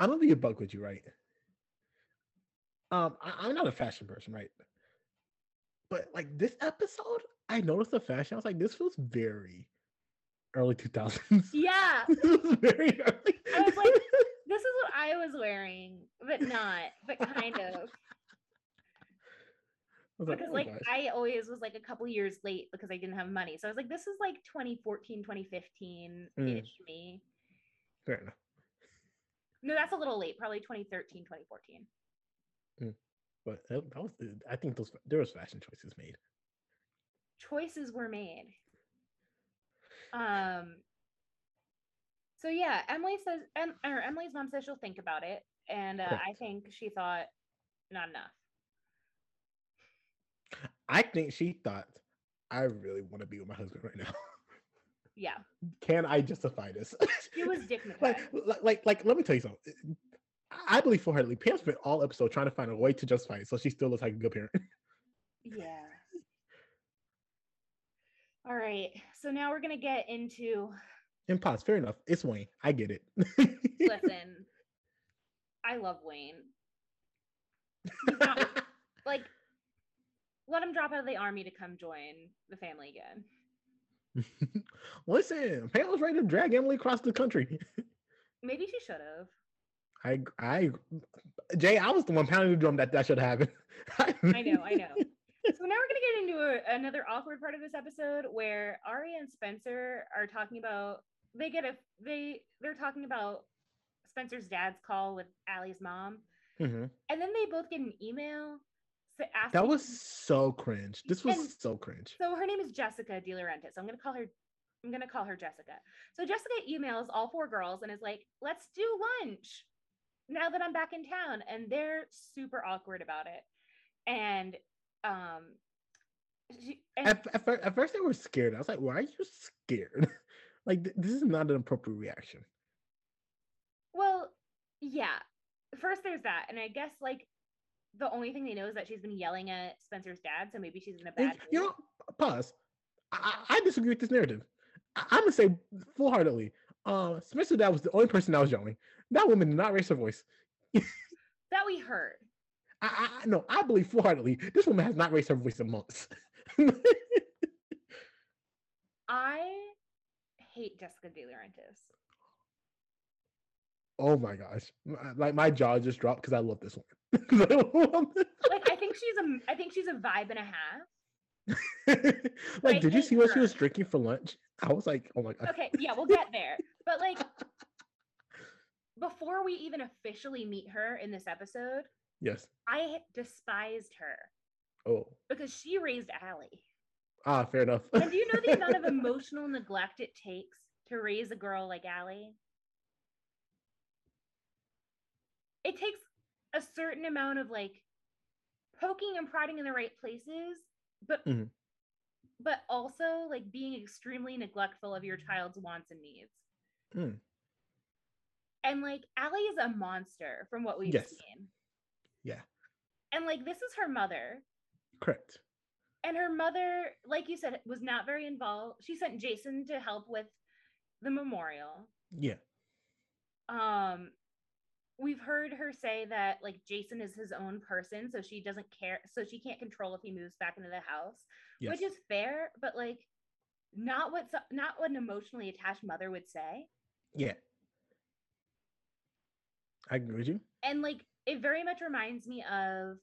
I'm gonna be a bug with you, right? Um, I, I'm not a fashion person, right? But like this episode, I noticed the fashion. I was like, this feels very early 2000s. yeah this was very early. I was like, this is what i was wearing but not but kind of like, because oh like gosh. i always was like a couple years late because i didn't have money so i was like this is like 2014 2015 ish Mm. me Fair enough. No that's a little late probably 2013 2014 But that, that was, the- I think those there was fashion choices made. choices were made. Um so yeah, Emily says em, or Emily's mom says she'll think about it. And uh, I think she thought not enough. I think she thought, I really want to be with my husband right now. Yeah. Can I justify this? She was dignified. like, like, like, like, let me tell you something. I believe for her, like, Pam spent all episode trying to find a way to justify it, so she still looks like a good parent. yeah. All right. So now we're gonna get into and pause. Fair enough. It's Wayne. I get it. listen. I love Wayne. Not like let him drop out of the army to come join the family again. Listen, Pam was ready to drag Emily across the country. Maybe she should have. I, I, Jay, I was the one pounding the drum that that should happen. I know, I know. So now we're gonna get into a, another awkward part of this episode where Ari and Spencer are talking about they get a they they're talking about Spencer's dad's call with Ali's mom, hmm and then they both get an email Asking, That was so cringe. This was And- so cringe. so her name is Jessica DiLaurentis. I'm gonna call her I'm gonna call her Jessica. So Jessica emails all four girls and is like, let's do lunch now that I'm back in town. And they're super awkward about it. And um she, and At, at, fir- at first, they were scared. I was like, "Why are you scared? like, th- this is not an appropriate reaction." well, yeah. First there's that. And I guess like the only thing they know is that she's been yelling at Spencer's dad, so maybe she's in a bad you know, pause. I, I disagree with this narrative. I, I'm gonna say full heartedly. Uh, Spencer Dad was the only person that was yelling. That woman did not raise her voice. that we heard. I, I I- no, I believe full heartedly. This woman has not raised her voice in months. I hate Jessica DiLaurentis. Oh my gosh, My- like my jaw just dropped because I love this one. Like I think she's a I think she's a vibe and a half. like, did you see what she was drinking for lunch? I was like, oh my god. Okay, yeah, we'll get there. But like before we even officially meet her in this episode, Yes. I despised her Oh. because she raised Ali. Ah, fair enough. And do you know the amount of emotional neglect it takes to raise a girl like Ali? It takes a certain amount of like poking and prodding in the right places, but Mhm. but also like being extremely neglectful of your child's wants and needs. Mm. And like Ali is a monster from what we've Yes. seen. Yeah. And like this is her mother. Correct. And her mother, like you said, was not very involved. She sent Jason to help with the memorial. Yeah. Um we've heard her say that like Jason is his own person, so she doesn't care, so she can't control if he moves back into the house, Yes. which is fair, but like not what not what an emotionally attached mother would say. yeah. I agree with you. and like it very much reminds me of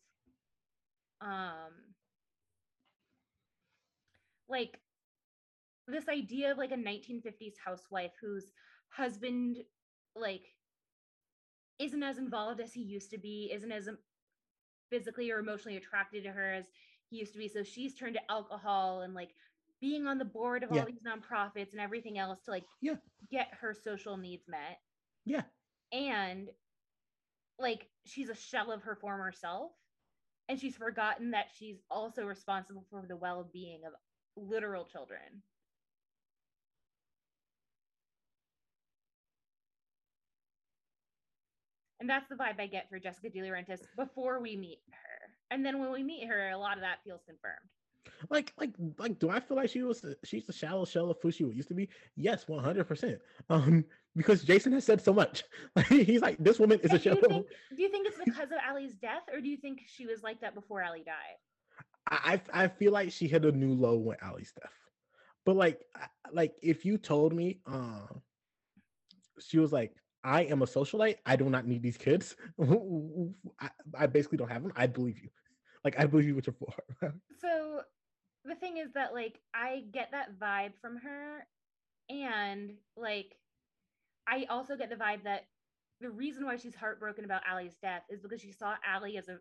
um like this idea of like a 1950s housewife whose husband like isn't as involved as he used to be isn't as physically or emotionally attracted to her as he used to be so she's turned to alcohol and like being on the board of Yeah. all these nonprofits and everything else to like Yeah. get her social needs met Yeah. and like she's a shell of her former self and she's forgotten that she's also responsible for the well-being of literal children and that's the vibe i get for jessica dilaurentis before we meet her and then when we meet her a lot of that feels confirmed Like, like, like, do I feel like she was she's a shallow shell of who she used to be? Yes, one hundred percent. Um, because Jason has said so much. Like, he's like, this woman is a And do shell. you think do you think it's because of Ali's death or do you think she was like that before Ali died I I feel like she hit a new low when Ali's death. But like like if you told me uh she was like I am a socialite, I do not need these kids. I, I basically don't have them. I believe you. Like I believe you what you're for. so the thing is that like I get that vibe from her and like I also get the vibe that the reason why she's heartbroken about Ali's death is because she saw Ali as a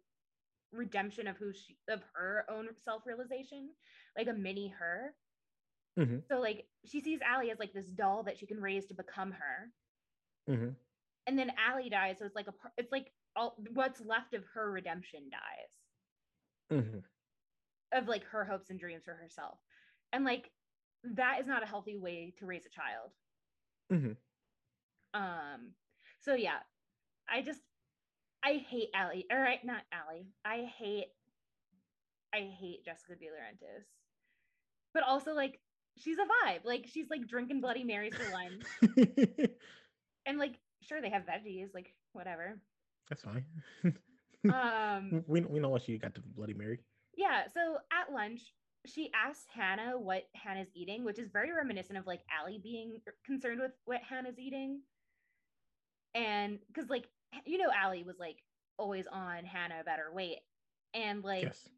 redemption of who she of her own self-realization, like a mini her. Mhm. So like she sees Ali as like this doll that she can raise to become her. Mhm. And then Ali dies, so it's like a it's like all what's left of her redemption dies. Mhm. of like her hopes and dreams for herself. And like that is not a healthy way to raise a child. Mhm. Um so yeah, I just I hate Ali. All right, not Ali. I hate I hate Jessica DiLaurentis. But also like she's a vibe. Like she's like drinking Bloody Marys for lunch. and like sure they have veggies, like whatever. That's fine. Um we we know what she got to Bloody Mary. Yeah, so at lunch, she asks Hanna what Hanna's eating, which is very reminiscent of like Ali being concerned with what Hanna's eating. And because like you know Ali was like always on Hanna about her weight. And like yes.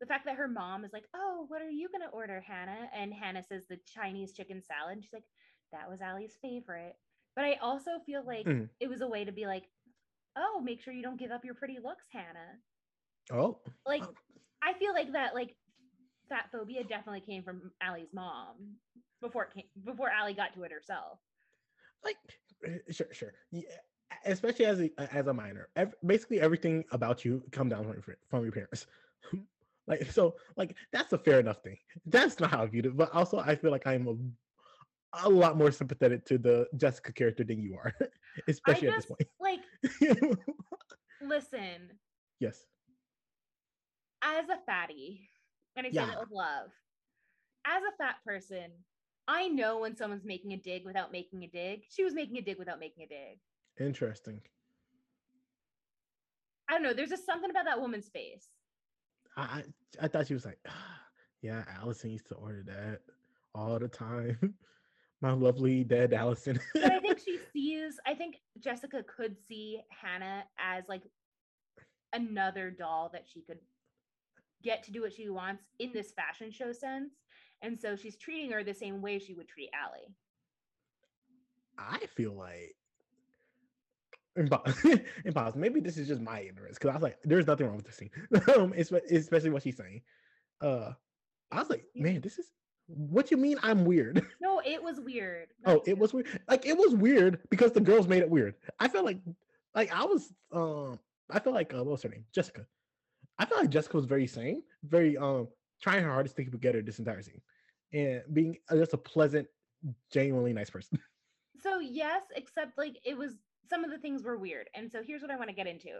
the fact that her mom is like, Oh, what are you gonna order, Hanna? And Hanna says the Chinese chicken salad. And she's like, that was Ali's favorite. But I also feel like Mhm. it was a way to be like, oh, make sure you don't give up your pretty looks, Hanna. Oh, Like. I feel like that like fat phobia definitely came from Ali's mom before it came before Ali got to it herself. like eh, sure, sure. Yeah, especially as a as a minor, ev- basically everything about you come down from your, from your parents. like so, like that's a fair enough thing. That's not how I viewed it, but also I feel like I'm a lot more sympathetic to the Jessica character than you are, especially at this point. Like listen, yes. as a fatty, and I say Yeah. that with love, as a fat person, I know when someone's making a dig without making a dig. She was making a dig without making a dig. Interesting. I don't know. There's just something about that woman's face. I I, I thought she was like, yeah, Allison used to order that all the time. My lovely dead Allison. But I think she sees, I think Jessica could see Hanna as like another doll that she could get to do what she wants in this fashion show sense. And so she's treating her the same way she would treat Ali. I feel like impossible. Maybe this is just my ignorance because I was like, there's nothing wrong with this scene. um, especially what she's saying. Uh, I was like, man, this is what you mean I'm weird. No, it was weird. oh, it was weird. Like it was weird because the girls made it weird. I felt like, like I was, um, I felt like uh, what was her name? Jessica. I felt like Jessica was very sane, very um, trying her hardest to keep together this entire scene, and being uh, just a pleasant, genuinely nice person. So yes, except like it was some of the things were weird. And so here's what I want to get into.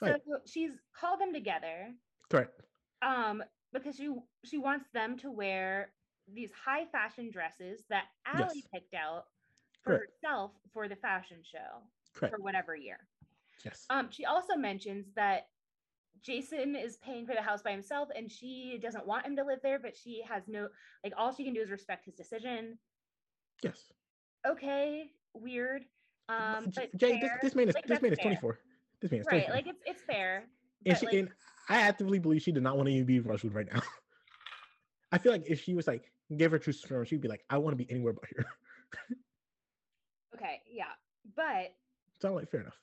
Right. So she's called them together Correct. um because she she wants them to wear these high fashion dresses that Ali Yes. picked out for Correct. herself for the fashion show Correct. for whatever year. Yes. Um she also mentions that Jason is paying for the house by himself and she doesn't want him to live there but she has no like all she can do is respect his decision. yes. Okay, weird. Um but Jay, this, this man is Like, this man is 24. This man is Right, 24. like it's it's fair. and, she, like- and I actively believe she did not want to even be in Rosewood right now. I feel like if she was like give her true sperm, she'd be like, I want to be anywhere but here. Okay, yeah. But so I'm like, fair enough.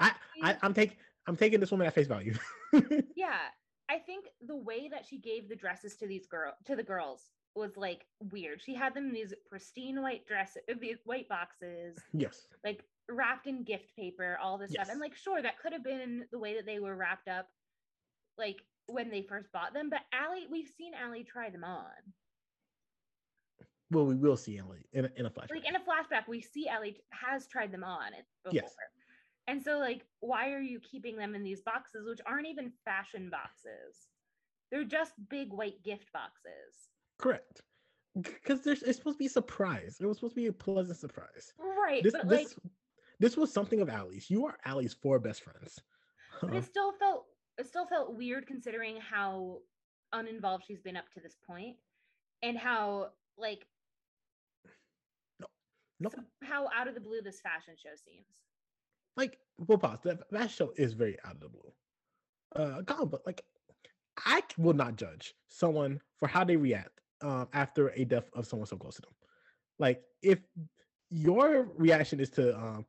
I, I I'm taking I'm taking this woman at face value. yeah i think the way that she gave the dresses to these girl to the girls was like weird she had them in these pristine white dresses uh, these white boxes yes. like wrapped in gift paper all this stuff and like sure that could have been the way that they were wrapped up like when they first bought them but Ali we've seen Ali try them on Well, we will see Emily in a, in a flashback. like in a flashback we see Ali has tried them on before. Yes. And so like why are you keeping them in these boxes which aren't even fashion boxes? They're just big white gift boxes. Correct. Because there's it's supposed to be a surprise. It was supposed to be a pleasant surprise. Right, This but this like this was something of Ali's. You are Ali's four best friends. but it still felt it still felt weird considering how uninvolved she's been up to this point and how like Nope. how out of the blue this fashion show seems. like we'll pause. That that show is very out of the blue. Uh, comic but like I will not judge someone for how they react um after a death of someone so close to them. Like if your reaction is to um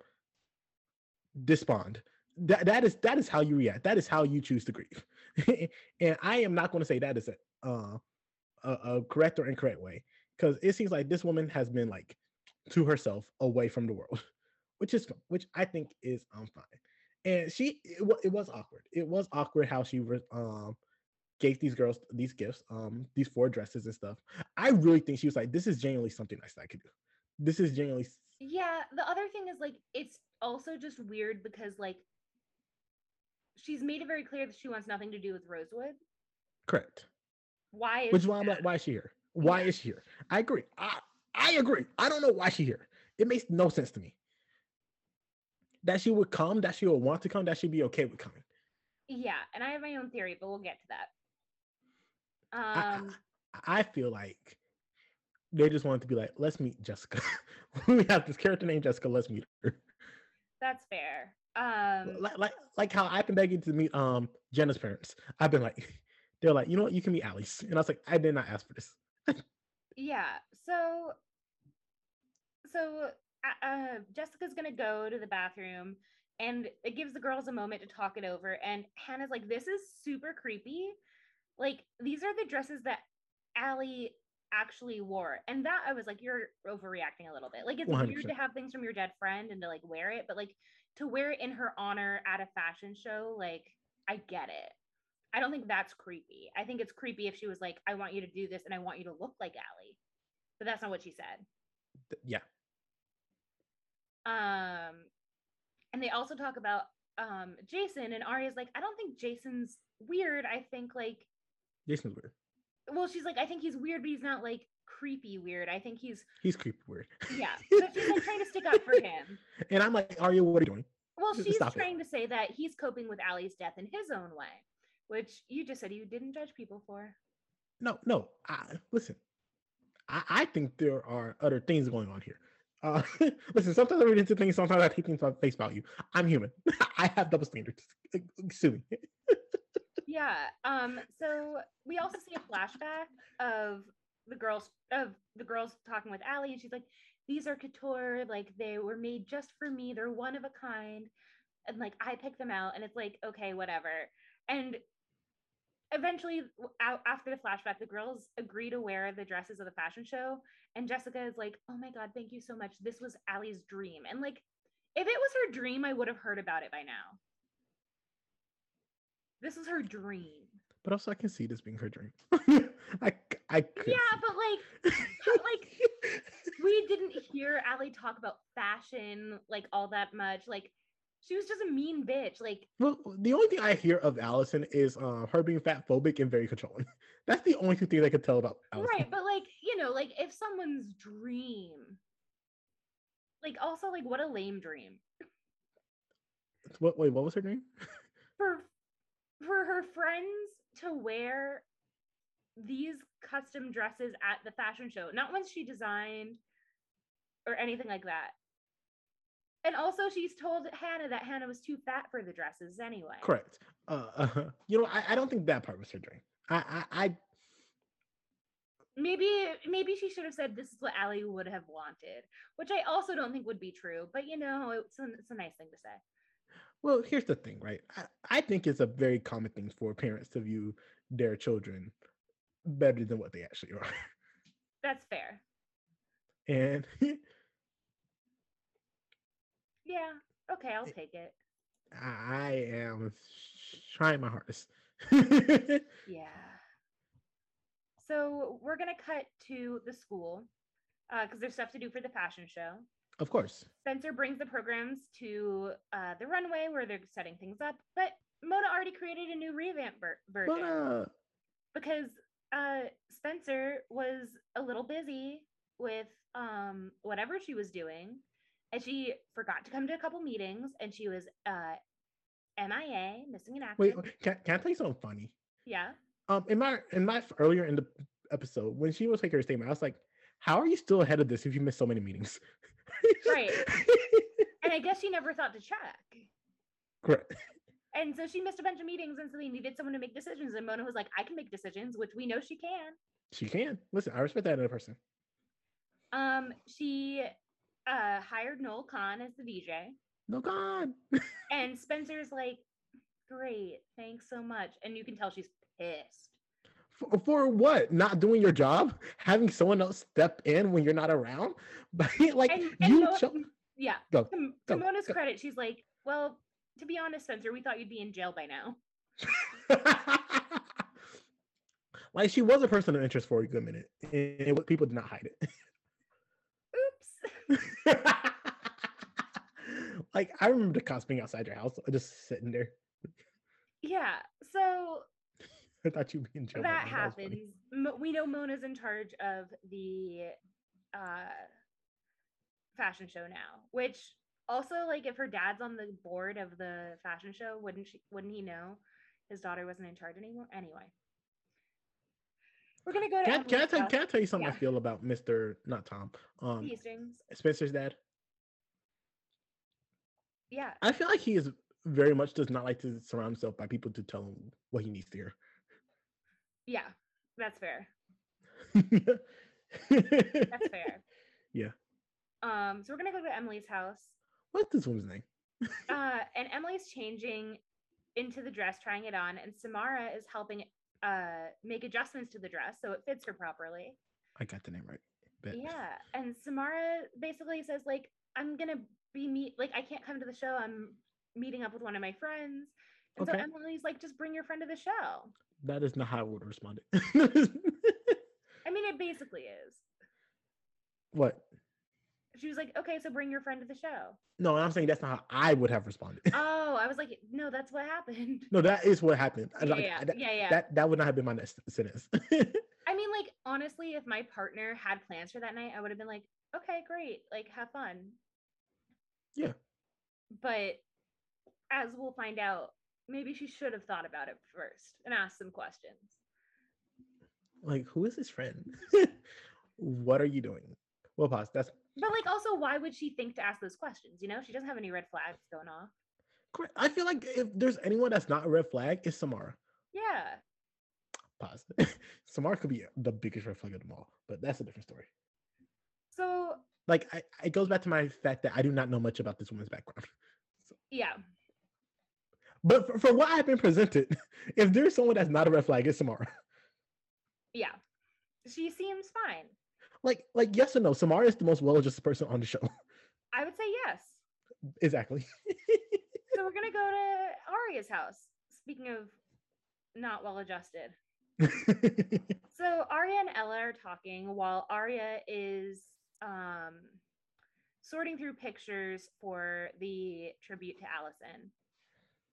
despond, that that is that is how you react. That is how you choose to grieve. and I am not going to say that is a uh a, a correct or incorrect way because it seems like this woman has been like to herself away from the world which is which I think is um fine. And she it, it was awkward. It was awkward how she um gave these girls these gifts, um these four dresses and stuff. I really think she was like, this is genuinely something nice that I could do. This is genuinely Yeah, the other thing is like it's also just weird because like she's made it very clear that she wants nothing to do with Rosewood. correct. Why is Which why I'm like, why is she here? Why Yeah. is she here? I agree. I I agree. I don't know why she here. It makes no sense to me. That she would come, that she would want to come, that she'd be okay with coming. Yeah, and I have my own theory, but we'll get to that. I- I- Um I feel like they just wanted to be like, let's meet Jessica. we have this character named Jessica. Let's meet her. that's fair. Um like, like, like how I've been begging to meet um Jenna's parents. I've been like, they're like, you know what, you can meet Alice, and I was like, I did not ask for this. yeah, so so uh, uh, Jessica's gonna go to the bathroom and it gives the girls a moment to talk it over. And Hanna's like, "This is super creepy. Like these are the dresses that Ali actually wore." And that I was like, "You're overreacting a little bit. Like it's 100%. weird to have things from your dead friend and to like wear it, but like to wear it in her honor at a fashion show, like I get it." I don't think that's creepy. I think it's creepy if she was like, I want you to do this and I want you to look like Ali. But that's not what she said. Yeah. Um, and they also talk about um Jason and Aria's like, I don't think Jason's weird. I think like, Jason's weird. well, she's like, I think he's weird, but he's not like creepy weird. I think he's He's creepy weird. yeah. But she's like trying to stick up for him. And I'm like, Aria, what are you doing? Well, she's stop it. trying to say that he's coping with Ali's death in his own way, which you just said you didn't judge people for. No, no. I, listen, I, I think there are other things going on here. Uh, listen, sometimes I read into things, sometimes I take things on face value. I'm human. I have double standards. Sue me. Yeah. Um, so we also see a flashback of the girls of the girls talking with Ali, and she's like, These are couture, like they were made just for me, they're one of a kind. And like I pick them out, and it's like, okay, whatever. And eventually after the flashback, the girls agree to wear the dresses of the fashion show. And Jessica is like, Oh my god, thank you so much. This was Ali's dream. And like, if it was her dream, I would have heard about it by now. This is her dream. But also, I can see this being her dream. I, I could Yeah, but like like we didn't hear Ali talk about fashion like all that much. Like she was just a mean bitch. Like Well, the only thing I hear of Allison is uh, her being fat phobic and very controlling. That's the only two things I could tell about Allison. right, but like, you know, like if someone's dream like also like what a lame dream. What? Wait, what was her name? For for her friends to wear these custom dresses at the fashion show, not ones she designed or anything like that. And also, she's told Hanna that Hanna was too fat for the dresses anyway. Correct. Uh, uh, you know, I, I don't think that part was her dream. I, I, I Maybe, maybe she should have said this is what Ali would have wanted, which I also don't think would be true. But you know, it's a, it's a nice thing to say. well, here's the thing, right? I, I think it's a very common thing for parents to view their children better than what they actually are. That's fair. And Yeah. Okay, I'll take it. I am trying my hardest. Yeah. So we're gonna cut to the school because there's stuff to do for the fashion show. of course. Spencer brings the programs to uh, the runway where they're setting things up, but Mona already created a new revamp ver- version uh, because uh, Spencer was a little busy with um, whatever she was doing, and she forgot to come to a couple meetings, and she was uh, MIA, missing in action. wait, can, can I tell you something funny? yeah. Um, in my in my earlier in the episode when she was making her statement, I was like, "How are you still ahead of this if you missed so many meetings?" Right. And I guess she never thought to check. Correct. And so she missed a bunch of meetings, and so they needed someone to make decisions. And Mona was like, I can make decisions, which we know she can. She can listen. I respect that in a person. Um, she uh hired Noel Kahn as the VJ, Noel Kahn. and Spencer's like, Great, thanks so much. And you can tell she's pissed. For, for what? Not doing your job? Having someone else step in when you're not around? But like And, and you cho- yeah, go. to, to Mona's go. credit, she's like, Well, to be honest, Spencer, we thought you'd be in jail by now. like she was a person of interest for a good minute, and it was- people did not hide it. Like I remember the cops being outside your house, just sitting there. Yeah. So I thought you'd be in jail. that was happens. Mo- we know Mona's in charge of the uh fashion show now, which also like if her dad's on the board of the fashion show, wouldn't she wouldn't he know his daughter wasn't in charge anymore? Anyway. We're gonna go to Can, I- can I tell can I tell you something I feel about Mr. not Tom, um Hastings. Spencer's dad? Yeah. I feel like he is very much does not like to surround himself by people to tell him what he needs to hear. Yeah. That's fair. That's That's fair. Yeah. Um, so we're gonna go to Emily's house. What's this woman's name? uh, and Emily's changing into the dress, trying it on, and Samara is helping uh, make adjustments to the dress so it fits her properly. I got the name right. Bet. Yeah, and Samara basically says like, "I'm gonna be meet like I can't come to the show. I'm meeting up with one of my friends." And Okay. so Emily's like, "Just bring your friend to the show." That is not how I would have responded. I mean, it basically is. what? She was like, "Okay, so bring your friend to the show." No, I'm saying that's not how I would have responded. Oh, I was like, "No, that's what happened." no, that is what happened. Yeah, like, yeah, that, yeah, yeah. that that would not have been my next sentence. I mean, like honestly, if my partner had plans for that night, I would have been like, okay, great, like have fun. Yeah. But as we'll find out, maybe she should have thought about it first and asked some questions. like, who is his friend? what are you doing? Well, pause. That's But like also, why would she think to ask those questions? You know, she doesn't have any red flags going off. correct. I feel like if there's anyone that's not a red flag, it's Samara. Yeah. Pause. Samara could be the biggest red flag of them all, but that's a different story. So Like, I, it goes back to my fact that I do not know much about this woman's background. yeah. But for, for what I've been presented, if there's someone that's not a red flag, it's Samara. Yeah. She seems fine. Like, like yes or no, Samara is the most well-adjusted person on the show. I would say yes. exactly. So we're gonna go to Aria's house. Speaking of not well adjusted. So Aria and Ella are talking while Aria is um, sorting through pictures for the tribute to Allison.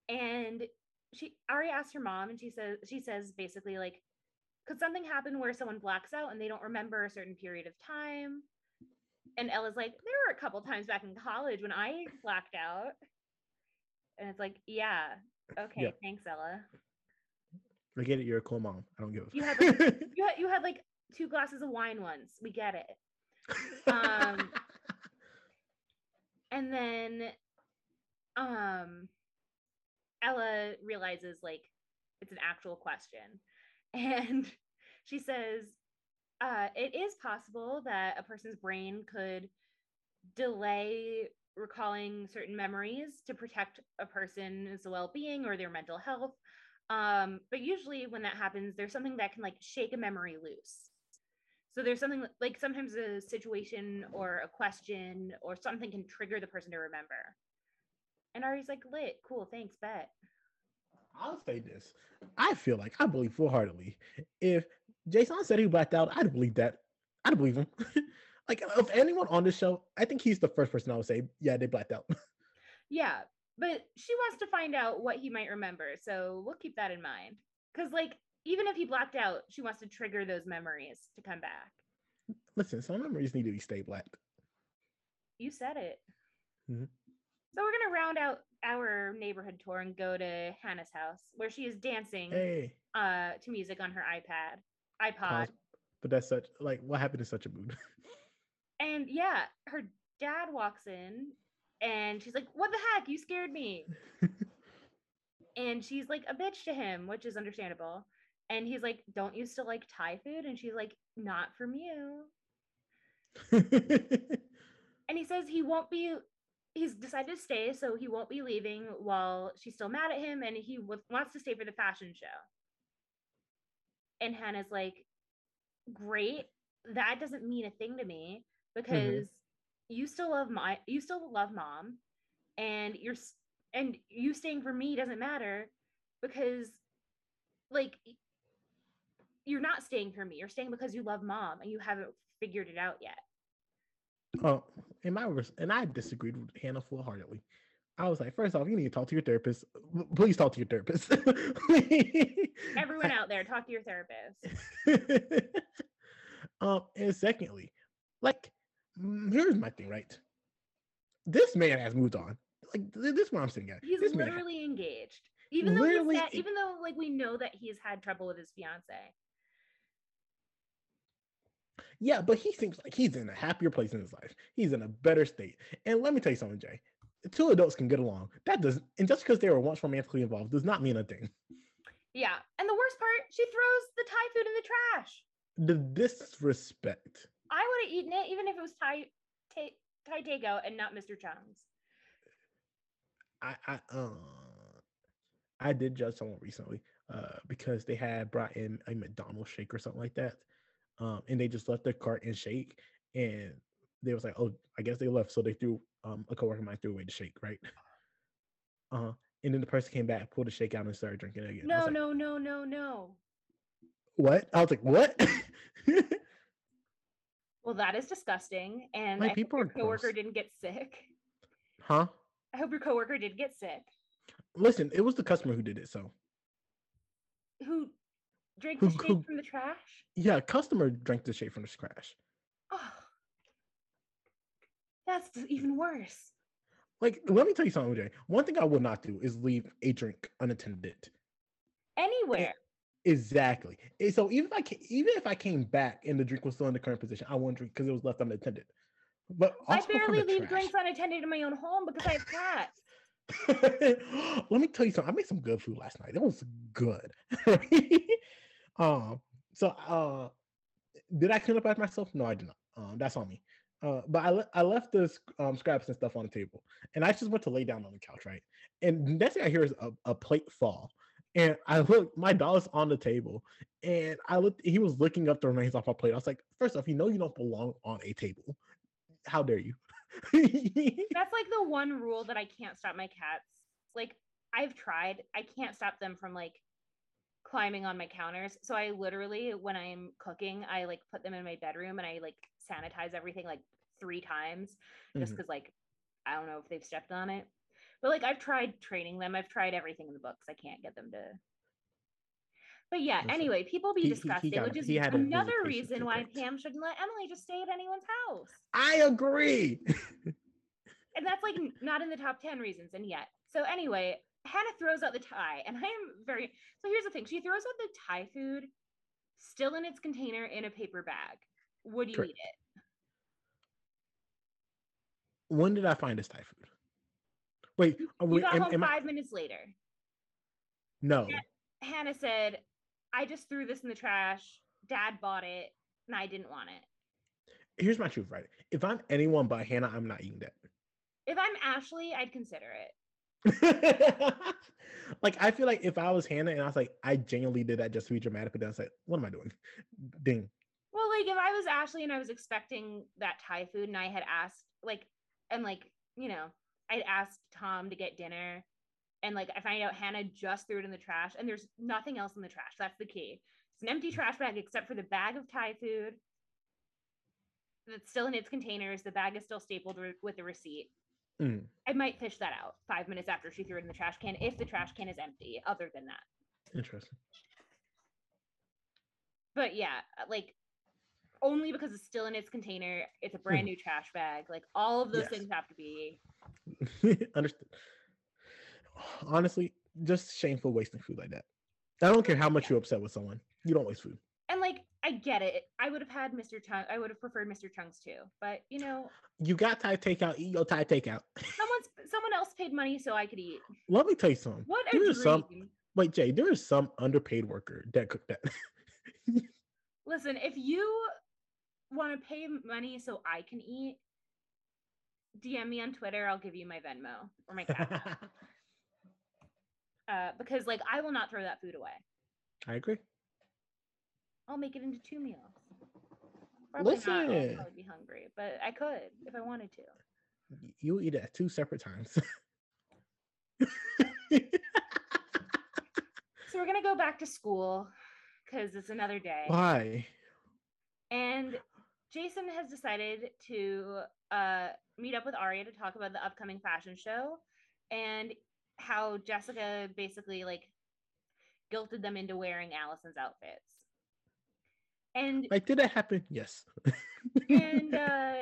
And she Aria asks her mom, and she says she says basically like, could something happen where someone blacks out and they don't remember a certain period of time? And Ella's like, there were a couple times back in college when I blacked out. And it's like, yeah, okay, Yeah. thanks, Ella. I get it. You're a cool mom. I don't give a You fuck. had, You had, you had like two glasses of wine once. We get it. um, And then um Ella realizes like it's an actual question. And she says uh it is possible that a person's brain could delay recalling certain memories to protect a person's well-being or their mental health. Um, but usually when that happens, there's something that can like shake a memory loose. So there's something like sometimes a situation or a question or something can trigger the person to remember. And Ari's like, lit, cool, thanks, bet. I'll say this. I feel like I believe full heartedly. If Jason said he blacked out, I'd believe that. I'd believe him. like of anyone on this show, I think he's the first person I would say, yeah, they blacked out. Yeah, but she wants to find out what he might remember. So we'll keep that in mind. Because, like, even if he blacked out, she wants to trigger those memories to come back. Listen, some memories need to be stay black. You said it. Mhm. So we're going to round out our neighborhood tour and go to Hanna's house where she is dancing Hey, uh, to music on her iPad, iPod. pause. but that's such like what happened in such a mood. And yeah, her dad walks in and she's like, What the heck? You scared me. and she's like a bitch to him, which is understandable. And he's like, Don't you still like Thai food? And she's like, Not from you. And he says he won't be, he's decided to stay, so he won't be leaving while she's still mad at him and he w- wants to stay for the fashion show. And Hanna's like, Great. That doesn't mean a thing to me mm-hmm. because you still love my you still love mom and you're and you staying for me doesn't matter because like you're not staying for me you're staying because you love mom and you haven't figured it out yet oh, in my and I disagreed with Hanna full heartedly. I was like, first off, you need to talk to your therapist. Please talk to your therapist. everyone out there talk to your therapist um, and secondly, like, here's my thing, right? This man has moved on. Like, this is what I'm saying at. he's This man literally engaged even though Literally he's sad, even though like we know that he's had trouble with his fiance Yeah, but he seems like he's in a happier place in his life. He's in a better state. And let me tell you something, Jay. Two adults can get along. That does, and just because they were once romantically involved does not mean a thing. yeah and the worst part she throws the thai food in the trash The disrespect. I would have eaten it even if it was Thai Thai takeout and not Mr. Chung's. I I uh, I did judge someone recently uh, because they had brought in a McDonald's shake or something like that, um, and they just left their cart in shake, and they was like, oh, I guess they left, so they threw um, a coworker of mine threw away the shake, right? Uh huh. And then the person came back, pulled the shake out, and started drinking it again. No, like, no, no, no, no. What? I was like, what? Well, that is disgusting. And Like, I people hope your coworker gross. didn't get sick. huh? I hope your coworker did get sick. Listen, it was the customer who did it, so Who drank Who- the shake who- from the trash? yeah, customer drank the shake from the trash. Oh, that's even worse. Like, let me tell you something, Jay. One thing I will not do is leave a drink unattended. Anywhere. Exactly. And so even if I ca- even if I came back and the drink was still in the current position, I wouldn't drink because it was left unattended. But I barely leave trash. drinks unattended in my own home because I have cats. Let me tell you something. I made some good food last night. It was good. um. So, uh, did I clean up after myself? No, I did not. Um, that's on me. Uh, but I, le- I left the um, scraps and stuff on the table, and I just went to lay down on the couch, right? And next thing I hear is a, a plate fall, and I look, my dog's on the table, and I looked. He was looking up the remains off my plate. I was like, first off, you know you don't belong on a table. How dare you? That's like the one rule that I can't stop my cats. Like I've tried, I can't stop them from like climbing on my counters. So I literally, when I'm cooking, I like put them in my bedroom and I like sanitize everything like three times just mm-hmm. because like I don't know if they've stepped on it. But like I've tried training them. I've tried everything in the books. I can't get them to. But yeah, Listen, anyway, people be he- he- he disgusting, which is He had to lose another reason why. Pam shouldn't let Emily just stay at anyone's house. I agree. and that's like not in the top 10 reasons and yet so anyway hanna throws out the Thai and i am very so here's the thing she throws out the thai food still in its container in a paper bag would you Correct. eat it when did I find this Thai food? Wait, are you uh, we, got am- home am I- five minutes later no. Hanna said i just threw this in the trash dad bought it and i didn't want it Here's my truth, right? If I'm anyone but Hanna, I'm not eating that. if i'm ashley i'd consider it like I feel like if I was Hanna and I was like, I genuinely did that just to be dramatic, but then I was like, what am I doing? Ding. Well, like if I was Ashley and I was expecting that Thai food and I had asked, like, and like, you know, I'd asked Tom to get dinner and like I find out Hanna just threw it in the trash and there's nothing else in the trash. That's the key. It's an empty trash bag except for the bag of Thai food that's still in its containers. The bag is still stapled re- with the receipt. Mm. I might fish that out five minutes after she threw it in the trash can if the trash can is empty, other than that. Interesting. but yeah, like only because it's still in its container, it's a brand new trash bag. Like all of those Yes. things have to be. Understood. Honestly, just shameful wasting food like that. I don't care how much you're upset with someone. You don't waste food. I get it. I would have had Mr. Chung. I would have preferred Mr. Chung's too. But you know, You got Thai takeout, eat your Thai takeout. someone's someone else paid money so I could eat. Let me tell you something. What a There some dream! wait, Jay, there is some underpaid worker that cooked that. Listen, if you want to pay money so I can eat, DM me on Twitter. I'll give you my Venmo or my Cash uh, because like I will not throw that food away. I agree. I'll make it into two meals. Probably not. I'll Listen. probably be hungry, but I could if I wanted to. You eat it at two separate times. So we're gonna go back to school because it's another day, Why? and Jason has decided to uh, meet up with Aria to talk about the upcoming fashion show and how Jessica basically like guilted them into wearing Alison's outfits. And Like, did that happen? Yes. and uh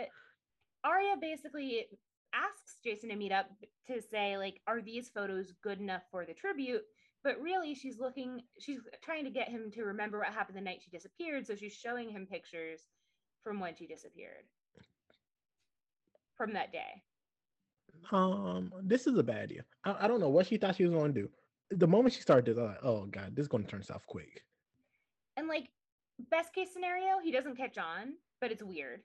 Aria basically asks Jason to meet up to say like are these photos good enough for the tribute but really she's looking she's trying to get him to remember what happened the night she disappeared so she's showing him pictures from when she disappeared from that day um, this is a bad idea. I, I don't know what she thought she was going to do. The moment she started this, I was like, oh god, this is going to turn south quick. and like best case scenario he doesn't catch on but it's weird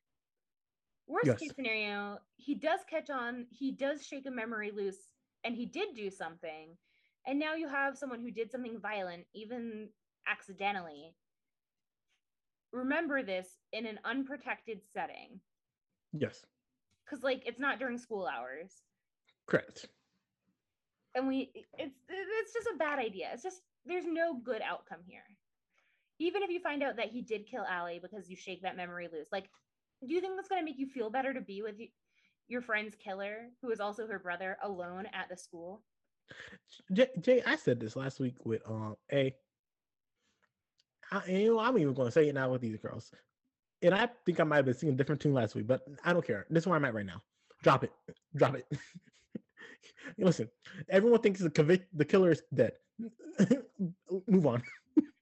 worst Yes. case scenario he does catch on he does shake a memory loose and he did do something and now you have someone who did something violent even accidentally remember this in an unprotected setting Yes. because like it's not during school hours Correct. and we it's it's just a bad idea it's just there's no good outcome here even if you find out that he did kill Ali because you shake that memory loose like do you think that's going to make you feel better to be with your friend's killer who is also her brother alone at the school Jay, Jay, I said this last week with um A. I, you know, I'm even going to say it now with these girls, and I think I might have been singing a different tune last week, but I don't care. This is where I'm at right now. Drop it, drop it. Listen, everyone thinks the convict, the killer is dead. Move on.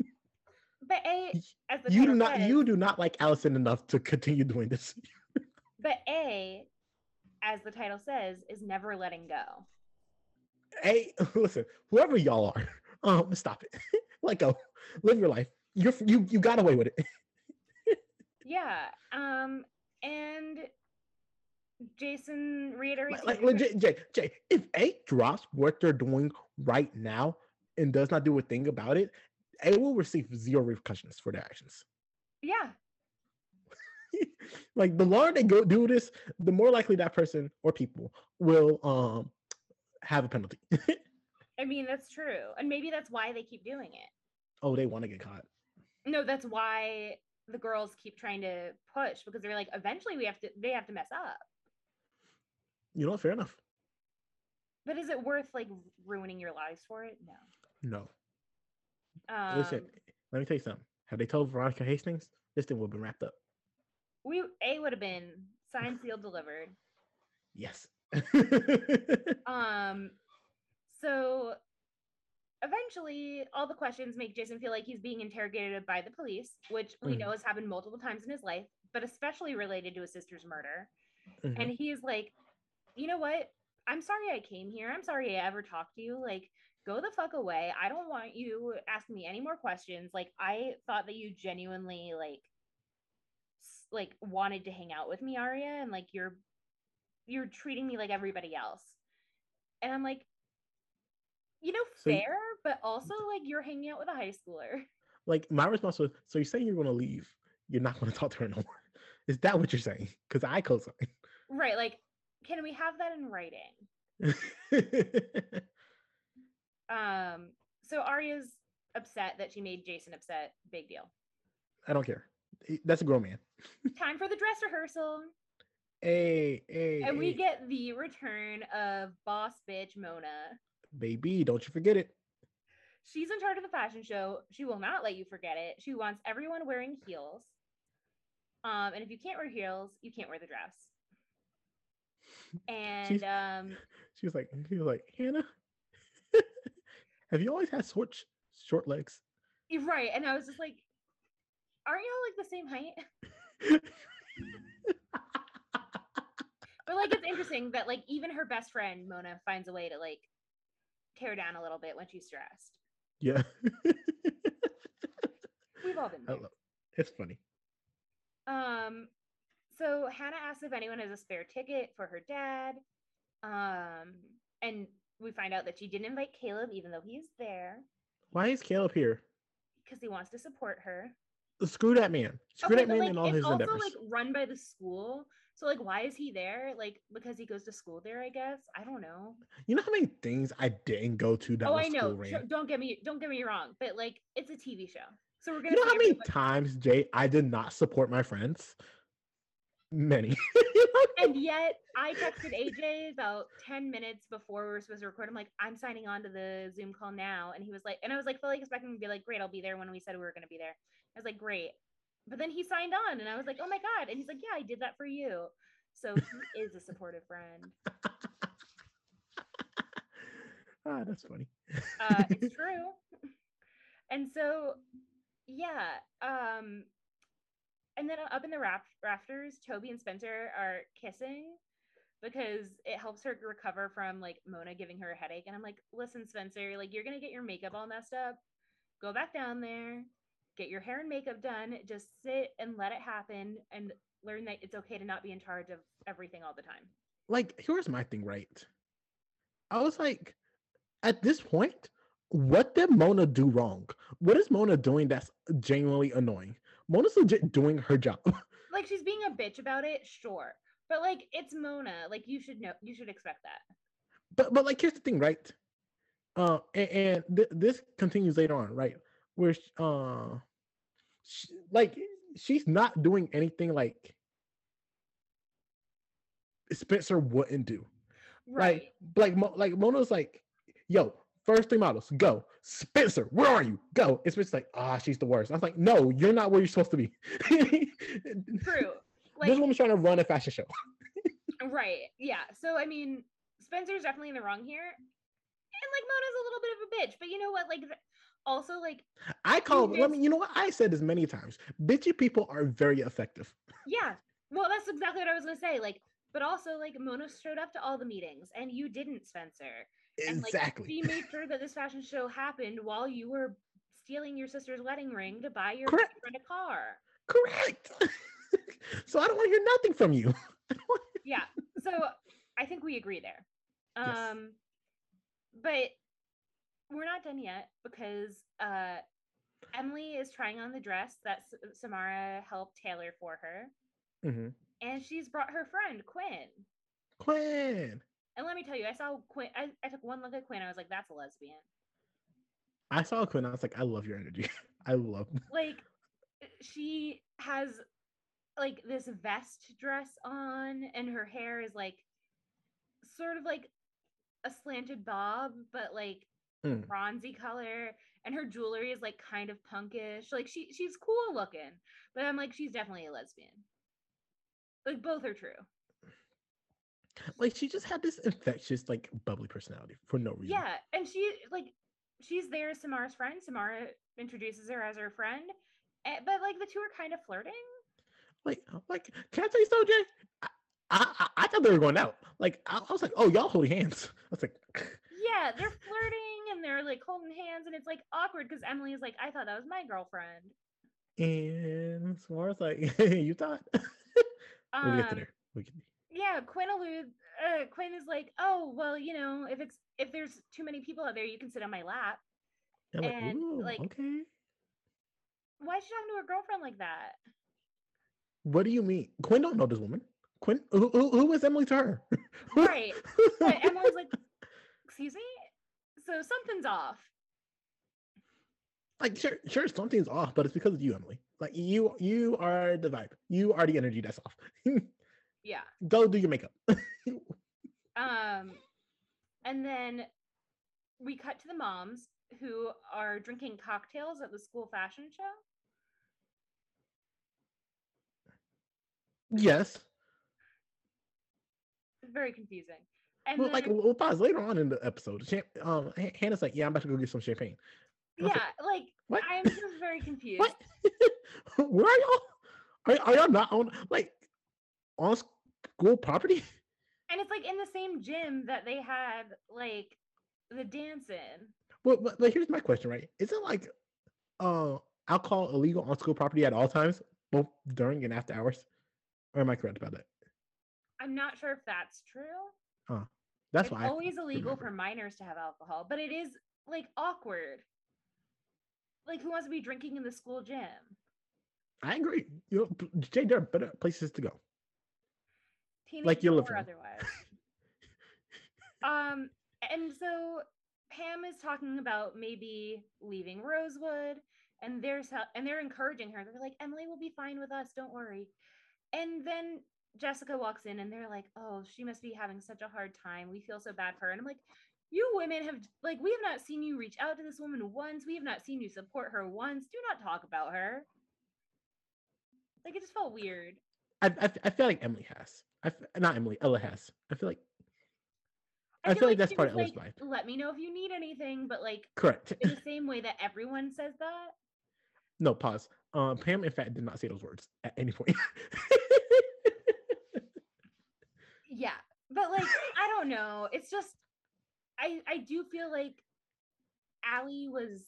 but a as the You do not, says- you do not like Alison enough to continue doing this. but a as the title says is never letting go A listen, whoever y'all are, um, stop it. Let go. Live your life. You're you you got away with it. yeah um and jason reiterates like, like Jay, Jay, Jay, if A drops what they're doing right now and does not do a thing about it, A will receive zero repercussions for their actions. yeah like the longer they go do this, the more likely that person or people will um have a penalty. i mean that's true and maybe that's why they keep doing it oh, they want to get caught. no that's why the girls keep trying to push because they're like eventually we have to they have to mess up You know, fair enough. but is it worth like ruining your lives for it no No. Um Listen, let me tell you something. Have they told Veronica Hastings? This thing will have been wrapped up. we a would have been signed sealed delivered Yes. Um, so eventually, all the questions make Jason feel like he's being interrogated by the police, which we Mhm. know has happened multiple times in his life, but especially related to his sister's murder. Mhm. And he is like, you know what? I'm sorry I came here. I'm sorry I ever talked to you. Like, go the fuck away. I don't want you asking me any more questions. Like, I thought that you genuinely like like wanted to hang out with me, Aria, and like you're you're treating me like everybody else. And I'm like, you know, So you- fair, but also like you're hanging out with a high schooler. like my response was, so you're saying you're gonna leave. You're not gonna talk to her no more. Is that what you're saying? Because I co-sign. Right. Like, can we have that in writing? Um, so Aria's upset that she made Jason upset. Big deal. I don't care. That's a grown man. Time for the dress rehearsal. Hey, hey, And we hey, get the return of boss bitch Mona. baby, don't you forget it. She's in charge of the fashion show. She will not let you forget it. She wants everyone wearing heels. Um, and if you can't wear heels, you can't wear the dress. And She's- um, She was like, she was like, Hanna, have you always had short, short legs? you're right. And I was just like, aren't y'all like the same height? But like it's interesting that like even her best friend Mona finds a way to like tear down a little bit when she's stressed. yeah, We've all been there. It's funny. Um, so Hanna asks if anyone has a spare ticket for her dad. Um, and we find out that she didn't invite Caleb, even though he's there, Why is Caleb here? because he wants to support her. Screw that man. Screw Okay, that man like, and all it's also like run by the school. So like, why is he there? Like because he goes to school there, I guess. I don't know. You know how many things I didn't go to that oh, was I know. school Sure, ran? don't get me don't get me wrong, but like it's a TV show, so we're gonna. You know how many times, Jay, I did not support my friends? Many. And yet I texted AJ about 10 minutes before we were supposed to record. I'm like, I'm signing on to the Zoom call now. And he was like, and I was like, fully expecting him to be like, great, I'll be there when we said we were going to be there. I was like, great. But then he signed on and I was like, oh my God. And he's like, yeah, I did that for you. So he is a supportive friend. ah, that's funny. Uh, it's true. And so, yeah. Um, and then up in the raft- rafters, Toby and Spencer are kissing because it helps her recover from like Mona giving her a headache. And I'm like, listen, Spencer, like you're gonna get your makeup all messed up. Go back down there, get your hair and makeup done. Just sit and let it happen and learn that it's okay to not be in charge of everything all the time. like, here's my thing, right? I was like, at this point, what did Mona do wrong? What is Mona doing that's genuinely annoying? Mona's legit doing her job. Like she's being a bitch about it, sure. But like it's Mona. Like you should know you should expect that. But but like here's the thing, right? Uh, and, and th- this continues later on, right? Where uh, sh- like she's not doing anything like Spencer wouldn't do. Right. Like like like Mona's like, yo, first three models, go. Spencer, where are you? Go. And Spencer's like, ah, she's the worst. I was like, no, you're not where you're supposed to be. True. Like this woman's trying to run a fashion show. right. Yeah. So I mean, Spencer's definitely in the wrong here. And like Mona's a little bit of a bitch, but you know what? Like th- also like I call. Miss- mean, you know what? I said this many times. Bitchy people are very effective. yeah. Well, that's exactly what I was gonna say. Like, but also like Mona showed up to all the meetings and you didn't, Spencer. And like Exactly. she made sure that this fashion show happened while you were stealing your sister's wedding ring to buy your Correct. friend a car. Correct. so I don't want to hear nothing from you. Yeah. So I think we agree there. Yes. Um but we're not done yet because uh Emily is trying on the dress that S- Samara helped tailor for her Mhm. and she's brought her friend Quinn. Quinn. And let me tell you, I saw Quinn I, I took one look at Quinn, I was like, that's a lesbian. I saw Quinn. I was like, I love your energy. I love. Like she has like this vest dress on and her hair is like sort of like a slanted bob, but like Mm. bronzy color and her jewelry is like kind of punkish like she she's cool looking but i'm like she's definitely a lesbian like both are true Like she just had this infectious, like bubbly personality for no reason. yeah and she like she's there as samara's friend samara introduces her as her friend eh, but like the two are kind of flirting Like, like, can I tell you something, Jay? I, I, I- thought they were going out. Like, I, I was like, oh, y'all holding hands. I was like, yeah they're flirting and they're like holding hands and it's like awkward because emily is like i thought that was my girlfriend and Samara's like, you thought? we'll get to Um, there. We can, yeah quinn allude uh quinn is like oh well you know if it's if there's too many people out there you can sit on my lap I'm and, ooh, like, okay. why is she talking to her girlfriend like that What do you mean? Quinn don't know this woman. Quinn, who, who, who is Emily to her? right but emily's like excuse me so something's off like, sure, sure, something's off, but it's because of you, Emily. Like, you, you are the vibe. You are the energy that's off. yeah Go do your makeup. um and then we cut to the moms who are drinking cocktails at the school fashion show yes. it's very confusing and Well, then, like, we'll pause later on in the episode. Um, Hanna's like, yeah, I'm about to go get some champagne. Yeah like, like what? i'm just very confused What? Where are y'all? Are, are y'all not on like on school property? and it's like in the same gym that they had like the dance in Well, but, but here's my question, right? Is it like uh alcohol illegal on school property at all times, both during and after hours? Or am I correct about that? i'm not sure if that's true That's it's why always illegal remember. for minors to have alcohol, but it is like awkward. Like who wants to be drinking in the school gym? I agree. You know, Jay, there are better places to go. Teenage your or living otherwise. um, and so Pam is talking about maybe leaving Rosewood, and they're and they're encouraging her. They're like, Emily will be fine with us. Don't worry. And then Jessica walks in, and they're like, Oh, she must be having such a hard time. We feel so bad for her. And I'm like. You women have like we have not seen you reach out to this woman once. We have not seen you support her once. Do not talk about her. Like it just felt weird. I, I, I feel like Emily has. I f- not Emily, Ella has. I feel like I feel like that's part of Ella's like, Let me know if you need anything, but like correct. in the same way that everyone says that. no, pause. Uh, Pam, in fact, did not say those words at any point. Yeah, but like I don't know. It's just I I do feel like Ali was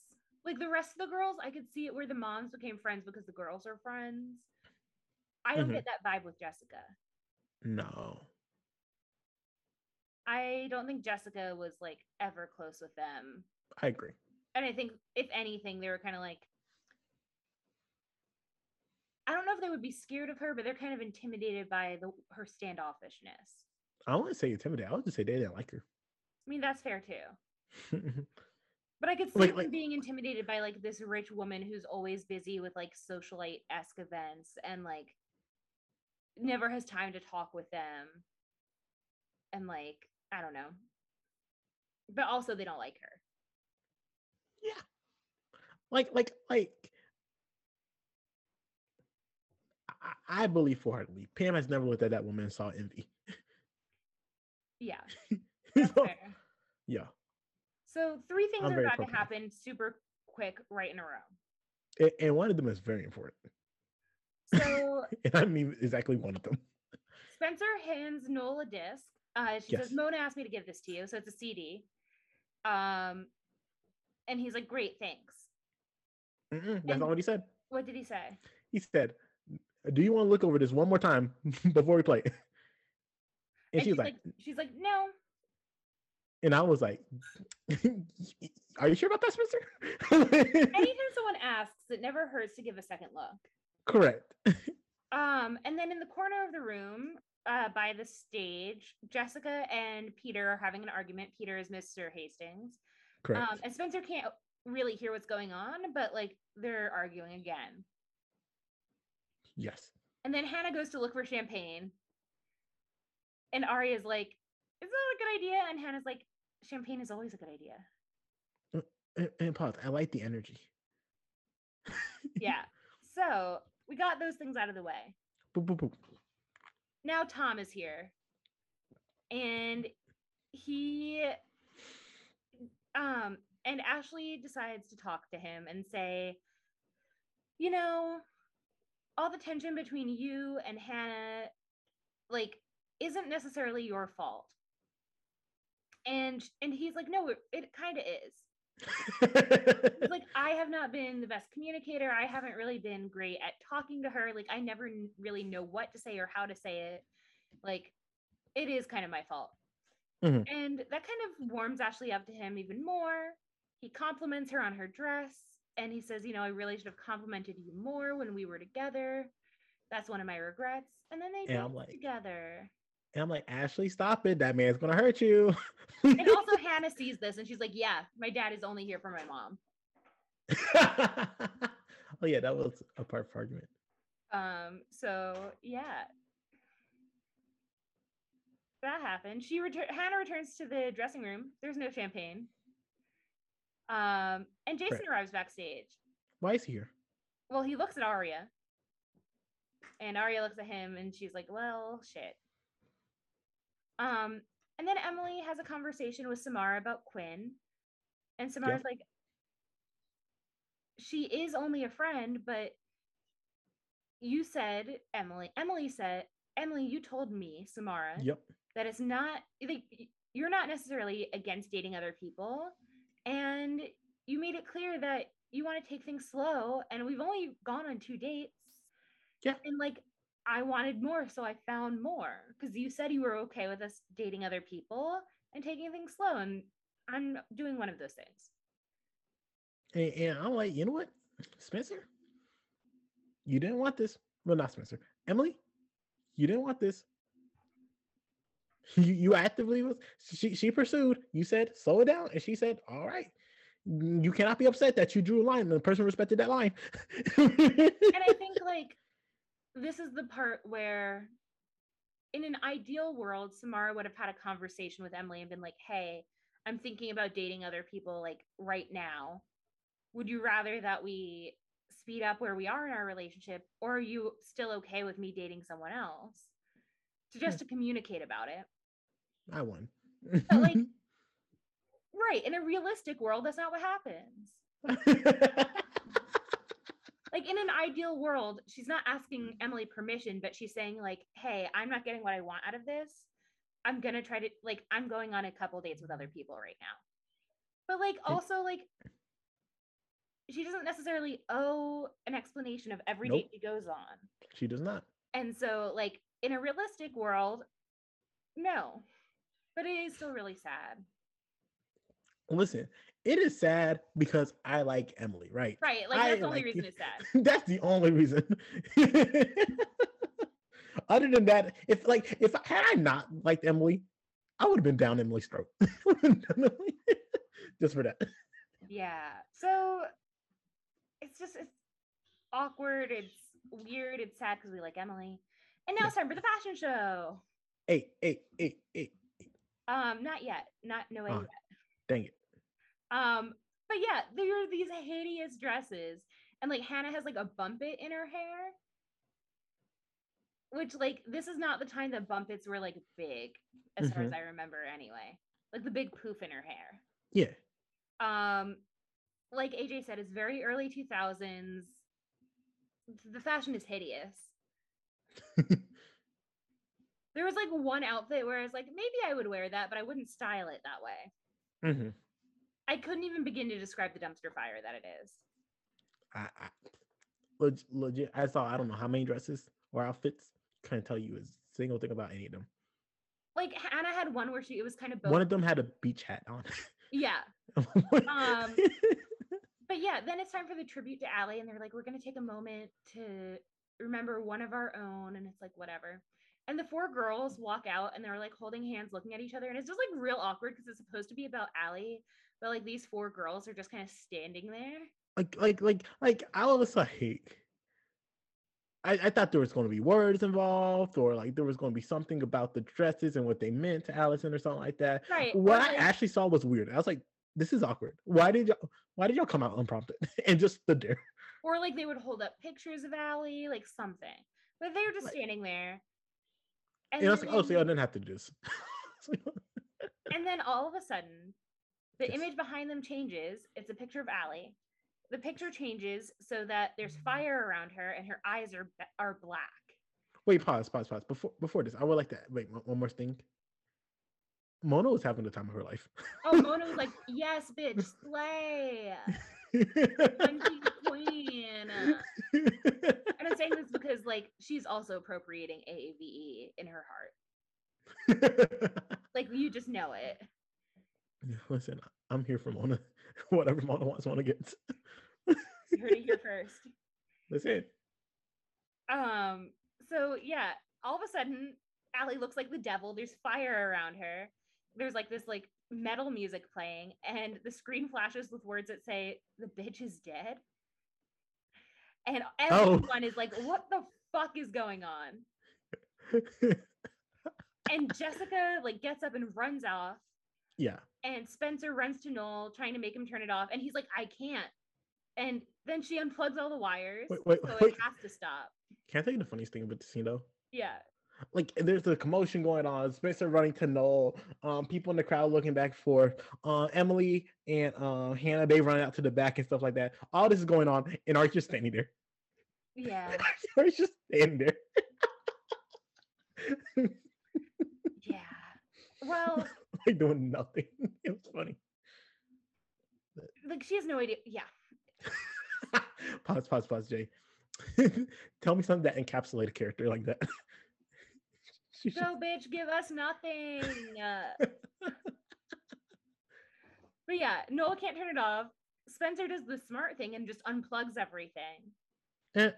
like the rest of the girls. I could see it where the moms became friends because the girls are friends. I don't Mhm. get that vibe with Jessica. no. I don't think Jessica was like ever close with them. I agree. And I think if anything, they were kind of like I don't know if they would be scared of her, but they're kind of intimidated by the her standoffishness. I wouldn't say intimidated. I would just say they didn't like her. I mean, that's fair too. But I could see Like- them like- being intimidated by like this rich woman who's always busy with like socialite esque events and like never has time to talk with them. And like, I don't know. But also they don't like her. yeah. Like, like, like. I, I believe full heartedly. Pam has never looked at that woman and saw envy. Yeah. So, yeah. So three things I'm are about to happen super quick right in a row. And, and one of them is very important. So And I mean exactly one of them. Spencer hands Noel a disc. Uh, she Yes. says, Mona asked me to give this to you. So it's a CD. Um, and he's like, great, thanks. Mm-mm, that's And- not what he said. What did he say? He said, "Do you want to look over this one more time before we play?" And, she she's was like, she's like, no. and I was like, "Are you sure about that, Spencer?" Anytime someone asks, it never hurts to give a second look. Correct. Um, and then in the corner of the room, uh, by the stage, Jessica and Peter are having an argument. Peter is Mr. Hastings. Correct. Um, and Spencer can't really hear what's going on, but like they're arguing again. yes. And then Hanna goes to look for champagne. And Aria's like, is that a good idea? And Hanna's like, champagne is always a good idea. And, and pause. I like the energy. Yeah. so we got those things out of the way. Boop, boop, boop. Now Tom is here. And he um and Ashley decides to talk to him and say, you know, all the tension between you and Hanna like isn't necessarily your fault. And and he's like, no, it, it kind of is. Like, I have not been the best communicator. I haven't really been great at talking to her. Like, I never really know what to say or how to say it. Like, it is kind of my fault. Mhm. And that kind of warms Ashley up to him even more. He compliments her on her dress and he says, You know, I really should have complimented you more when we were together. That's one of my regrets. And then they dance like- together. And I'm like, Ashley, stop it. That man's gonna hurt you. And also, Hanna sees this and she's like, Yeah, my dad is only here for my mom. oh yeah, that was a part of argument. Um, so yeah. That happened. She return Hanna returns to the dressing room. There's no champagne. Um, and Jason Right. arrives backstage. Why is he here? Well, he looks at Aria. And Aria looks at him and she's like, well, shit. Um, and then Emily has a conversation with Samara about Quinn. And Samara's like, she is only a friend, but you said, Emily, Emily said, Emily, you told me, Samara, Yep. that it's not like you're not necessarily against dating other people and you made it clear that you want to take things slow and we've only gone on two dates Yeah. and like i wanted more so i found more because you said you were okay with us dating other people and taking things slow and i'm doing one of those things And, and I'm like, you know what, Spencer, you didn't want this. Well, not Spencer. Emily, you didn't want this. You you actively was she she pursued. You said slow it down, and she said, "All right." You cannot be upset that you drew a line and the person respected that line. and i think like this is the part where in an ideal world samara would have had a conversation with emily and been like hey i'm thinking about dating other people like right now. Would you rather that we speed up where we are in our relationship or are you still okay with me dating someone else? To just to communicate about it. I won. But, like- right in a realistic world that's not what happens like in an ideal world she's not asking mm-hmm. emily permission but she's saying like hey i'm not getting what i want out of this i'm gonna try to like i'm going on a couple dates with other people right now but like also like she doesn't necessarily owe an explanation of every Nope. date she goes on she does not. and so like in a realistic world no But it is still really sad. Listen, it is sad because I like Emily, right? Right. Like I that's the only like reason it. it's sad. That's the only reason. Other than that, if like if had I not liked Emily, I would have been down Emily's throat. Just for that. Yeah. So it's just it's awkward. It's weird. It's sad because we like Emily. And now it's time for the fashion show. Hey, hey, hey, hey. Um, not yet. Not no way Oh. yet. Dang it. Um, but yeah, there are these hideous dresses, and like Hanna has like a bump it in her hair. Which like this is not the time that bumpets were like big, as far as Mhm. I remember anyway. Like the big poof in her hair. Yeah. um like aj said it's very early 2000s the fashion is hideous there was like one outfit where i was like maybe i would wear that but i wouldn't style it that way hmm i couldn't even begin to describe the dumpster fire that it is I, I leg- legit. I saw I don't know how many dresses or outfits. Can't tell you a single thing about any of them. like hanna had one where she it was kind of both One of them had a beach hat on. yeah um, but yeah then it's time for the tribute to Ali, and they're like we're going to take a moment to remember one of our own and it's like whatever and the four girls walk out and they're like holding hands looking at each other and it's just like real awkward because it's supposed to be about Ali, but like these four girls are just kind of standing there like like like like all of us like I, I thought there was going to be words involved or like there was going to be something about the dresses and what they meant to Alison or something like that. right What I actually saw was weird. I was like, this is awkward. Why did y'all why did y'all come out unprompted and just stood there? or like they would hold up pictures of Ali, like something but they were just Right. standing there And I was like, oh, so y'all didn't have to do this. And then all of a sudden, the Yes. image behind them changes. It's a picture of Ali. The picture changes so that there's fire around her and her eyes are are black. Wait, pause, pause, pause. Before before this, I would like to wait one, more thing. Mona was having the time of her life. Oh, Mona was like, "Yes, bitch, slay, queen." And I'm saying this because like she's also appropriating AAVE in her heart. Like you just know it. Listen, I'm here for Mona. Whatever Mona wants, Mona gets. You heard it here first. Listen. Um, so yeah, all of a sudden, Ali looks like the devil. There's fire around her. There's like this like metal music playing, and the screen flashes with words that say, the bitch is dead. And Oh. everyone is like, what the fuck is going on? And Jessica like gets up and runs off, yeah. And Spencer runs to Noel trying to make him turn it off, and he's like, I can't. And then she unplugs all the wires, Wait, wait, so wait. it has to stop. Can I tell you the funniest thing about the scene though? Yeah. like there's a commotion going on. Spencer running to Noel. Um, people in the crowd looking back for. Uh, Emily and uh, Hanna they run out to the back and stuff like that. All this is going on, and Art's just standing there. Yeah. Art's just standing there. Yeah. Well, like doing nothing. It was funny. like she has no idea. Yeah. pause, pause, pause, Jay. Tell me something that encapsulate a character like that. She So, bitch, give us nothing. But yeah, Noel can't turn it off. Spencer does the smart thing and just unplugs everything. And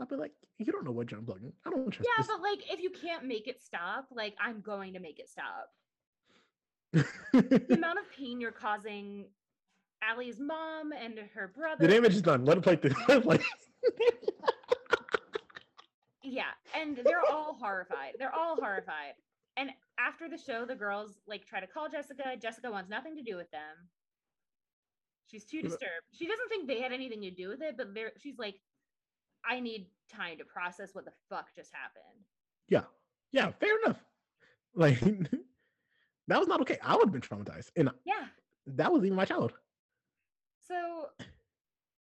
I'll be like, you don't know what you're unplugging. I don't trust Yeah, this. but like if you can't make it stop, like I'm going to make it stop. The amount of pain you're causing Ali's mom and her brother. the damage is done. Let it play through. Let it play. Yeah, and they're all horrified. They're all horrified. And after the show, the girls like try to call Jessica. Jessica wants nothing to do with them. She's too disturbed. She doesn't think they had anything to do with it, but they're, she's like, I need time to process what the fuck just happened. yeah, yeah, fair enough. Like that was not okay. I would have been traumatized, and Yeah. that was even my child. So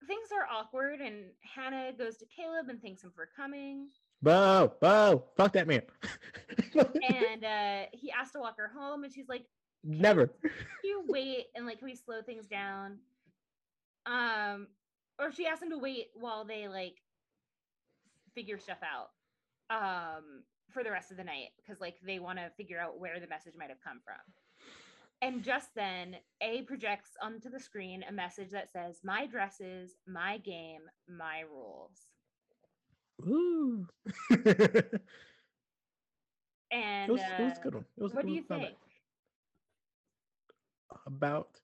things are awkward, and Hanna goes to Caleb and thanks him for coming. Bo, Bo, fuck that man. And uh, he asked to walk her home, and she's like, Never. Can you wait and like can we slow things down? Um, or she asked him to wait while they like figure stuff out. Um, for the rest of the night because like they want to figure out where the message might have come from. And just then, A projects onto the screen a message that says, My dresses, my game, my rules. Ooh. And it was, it was uh, good one. It was, what it do you was not bad. think? about?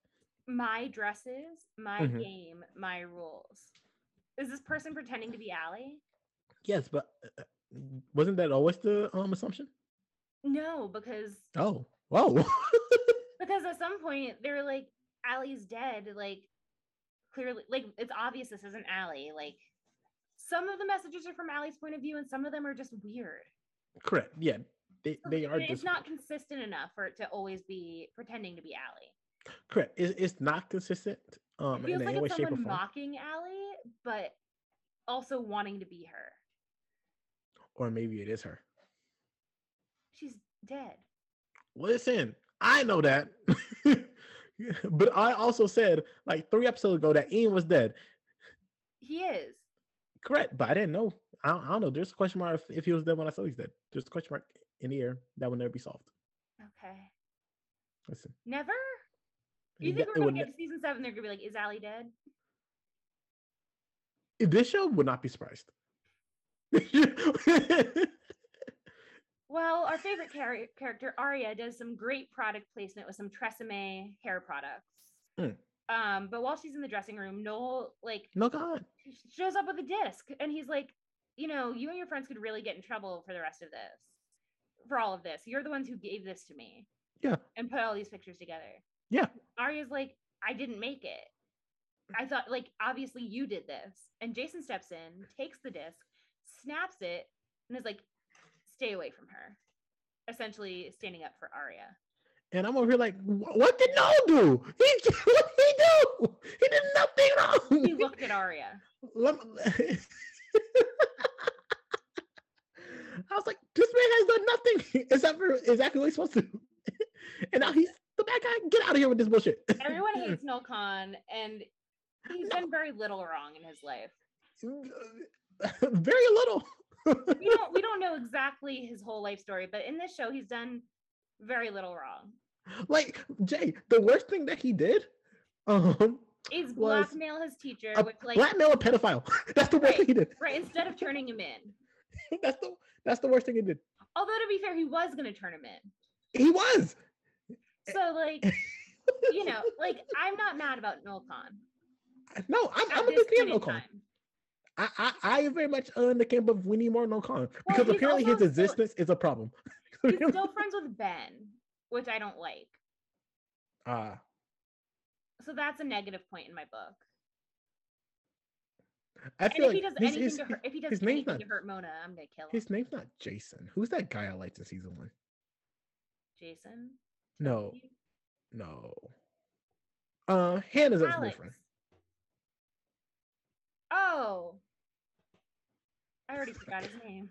My dresses, my Mhm. game, my rules. Is this person pretending to be Ali? Yes, but uh, wasn't that always the um assumption? No, because Oh, whoa. because at some point they were like, Ali's dead. Like clearly, like it's obvious this isn't Ali. Like some of the messages are from Ali's point of view, and some of them are just weird. Correct. Yeah, they So they are. it's Just, not consistent enough for it to always be pretending to be Ali. correct. It's, it's not consistent. Um, It feels in like way, someone mocking Ali, but also wanting to be her. Or maybe it is her. She's dead. Listen, I know that. but I also said like three episodes ago that Ian was dead. He is. Correct, but I didn't know. I don't, I don't know. There's a question mark if, if he was dead when I saw he's dead. There's a question mark in the air that will never be solved. Okay. Listen, Never? You think we're gonna get to season seven? They're gonna be like, "Is Ali dead?" this show would not be surprised. Well, our favorite char- character Aria does some great product placement with some Tresemme hair products. Mm. Um, but while she's in the dressing room, Noel like no God. shows up with a disc, and he's like, "You know, you and your friends could really get in trouble for the rest of this, for all of this. You're the ones who gave this to me." Yeah. And put all these pictures together. Yeah. Aria's like, "I didn't make it. I thought like obviously you did this." And Jason steps in, takes the disc, snaps it, and is like, "Stay away from her." Essentially standing up for Aria. And I'm over here like, what did Noel do? He what did he do? He did nothing wrong. He looked at Aria. I was like, this man has done nothing except for exactly what he's supposed to. and now he's the bad guy. Get out of here with this bullshit. Everyone hates Noel Kahn, and he's No. done very little wrong in his life. Very little. we don't we don't know exactly his whole life story, but in this show, he's done very little wrong. like Jay, the worst thing that he did, um, Is blackmail his teacher, a which like blackmail a pedophile. That's the worst Right. thing he did. right instead of turning him in. that's the that's the worst thing he did. Although to be fair, he was gonna turn him in. He was. So like you know, like I'm not mad about Noel Kahn. No, I'm, I'm a big fan of Noel Kahn. time. I, I I am very much uh, in the camp of we need more Noel Kahn because he's apparently his also still- existence is a problem. He's still friends with Ben, which I don't like. Ah, So that's a negative point in my book. I And if like he does his, anything his, to hurt, if he does his anything not to hurt Mona, I'm gonna kill him. his name's not Jason. Who's that guy I liked in season one? Jason. No, no. Uh, Hanna's ex Alex. boyfriend. Oh. I already forgot his name.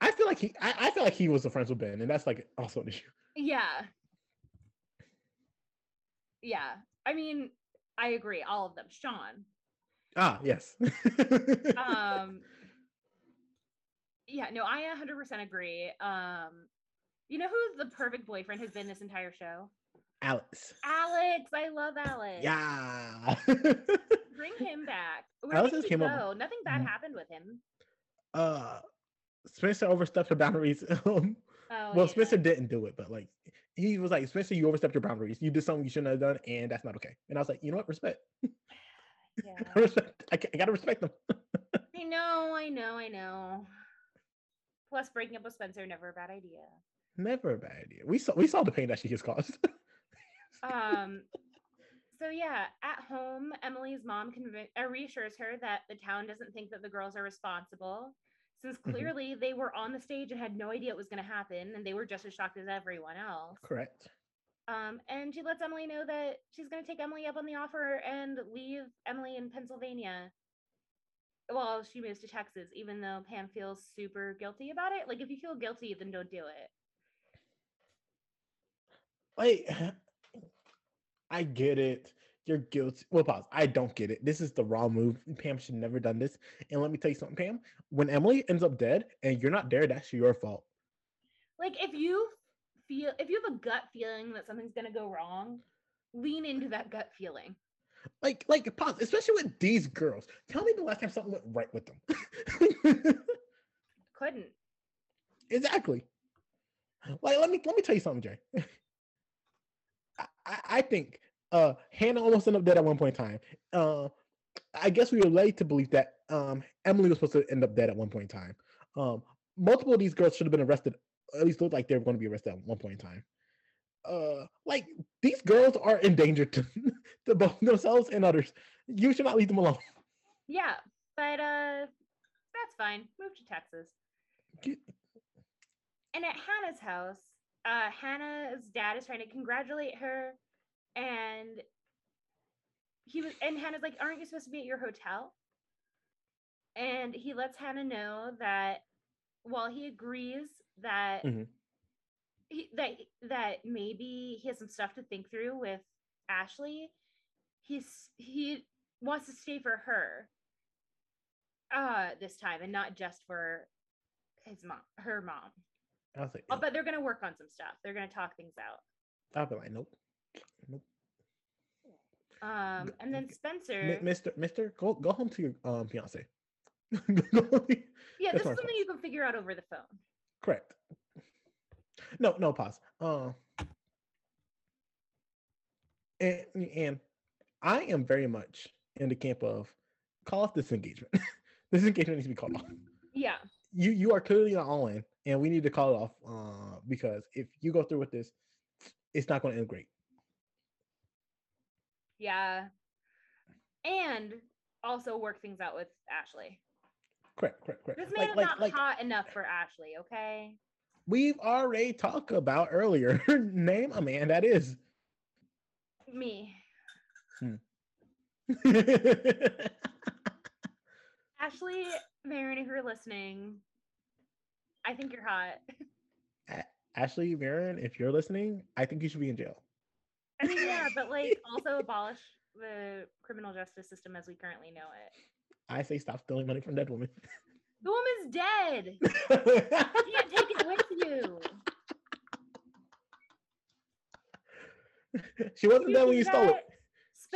I feel like he. I, I feel like he was the friends with Ben, and that's like also an issue. Yeah. Yeah. I mean, I agree. All of them. Sean. Ah, yes. Um Yeah, no, I 100% agree. Um you know who the perfect boyfriend has been this entire show? Alex. Alex. I love Alex. Yeah. Bring him back. Where Alex did he came go? up- Nothing bad Mm. happened with him. Uh, Spencer overstepped her boundaries. Um, Oh, well, yeah. Spencer didn't do it, but like he was like, Spencer, you overstepped your boundaries. You did something you shouldn't have done, and that's not okay. And I was like, you know what? Respect. Yeah. I respect. I, I gotta respect them. I know, I know, I know. Plus, breaking up with Spencer never a bad idea. Never a bad idea. We saw we saw the pain that she has caused. Um. So yeah, at home, Emily's mom conv- uh, reassures her that the town doesn't think that the girls are responsible, since Mhm. clearly they were on the stage and had no idea it was going to happen, and they were just as shocked as everyone else. Correct. Um, and she lets Emily know that she's going to take Emily up on the offer and leave Emily in Pennsylvania. Well, she moves to Texas, even though Pam feels super guilty about it. Like, if you feel guilty, then don't do it. Like, I get it. You're guilty. Well, pause. I don't get it. This is the wrong move. Pam should never done this. And let me tell you something, Pam. When Emily ends up dead and you're not there, that's your fault. Like if you feel if you have a gut feeling that something's gonna go wrong, lean into that gut feeling. Like, like, pause, especially with these girls. Tell me the last time something went right with them. Couldn't. exactly. Like, let me let me tell you something, Jay. I, I, I think uh Hanna almost ended up dead at one point in time. Uh, I guess we were led to believe that um Emily was supposed to end up dead at one point in time. Um, multiple of these girls should have been arrested. At least looked like they were going to be arrested at one point in time. Uh, like these girls are endangered to, to both themselves and others. You should not leave them alone. Yeah, but uh, that's fine. Move to Texas. Get- And at Hanna's house, uh, Hanna's dad is trying to congratulate her, and he was, and Hanna's like, "Aren't you supposed to be at your hotel?" And he lets Hanna know that while he agrees that Mhm. he, that that maybe he has some stuff to think through with Ashley, he's he wants to stay for her uh this time and not just for his mom her mom I like, oh, but they're gonna work on some stuff they're gonna talk things out I'll be like, nope. Um and then spencer Mister, Mister, go go home to your um fiance. yeah this is something you can figure out over the phone Correct. No, no pause. Uh, and, and I am very much in the camp of call off this engagement. this engagement needs to be called off. yeah You you are clearly not all in, and we need to call it off uh, because if you go through with this, it's not going to end great. Yeah and also work things out with ashley Correct, correct, correct. this man Like, is like, not like hot enough for ashley okay we've already talked about earlier. Name a man that is. me Hmm. ashley Marin, if you're listening i think you're hot Ashley Marin, if you're listening, I think you should be in jail. I mean, yeah, but like also abolish the criminal justice system as we currently know it. I say stop stealing money from dead women. The woman's dead. You can't take it with you. she wasn't You dead when you stole it.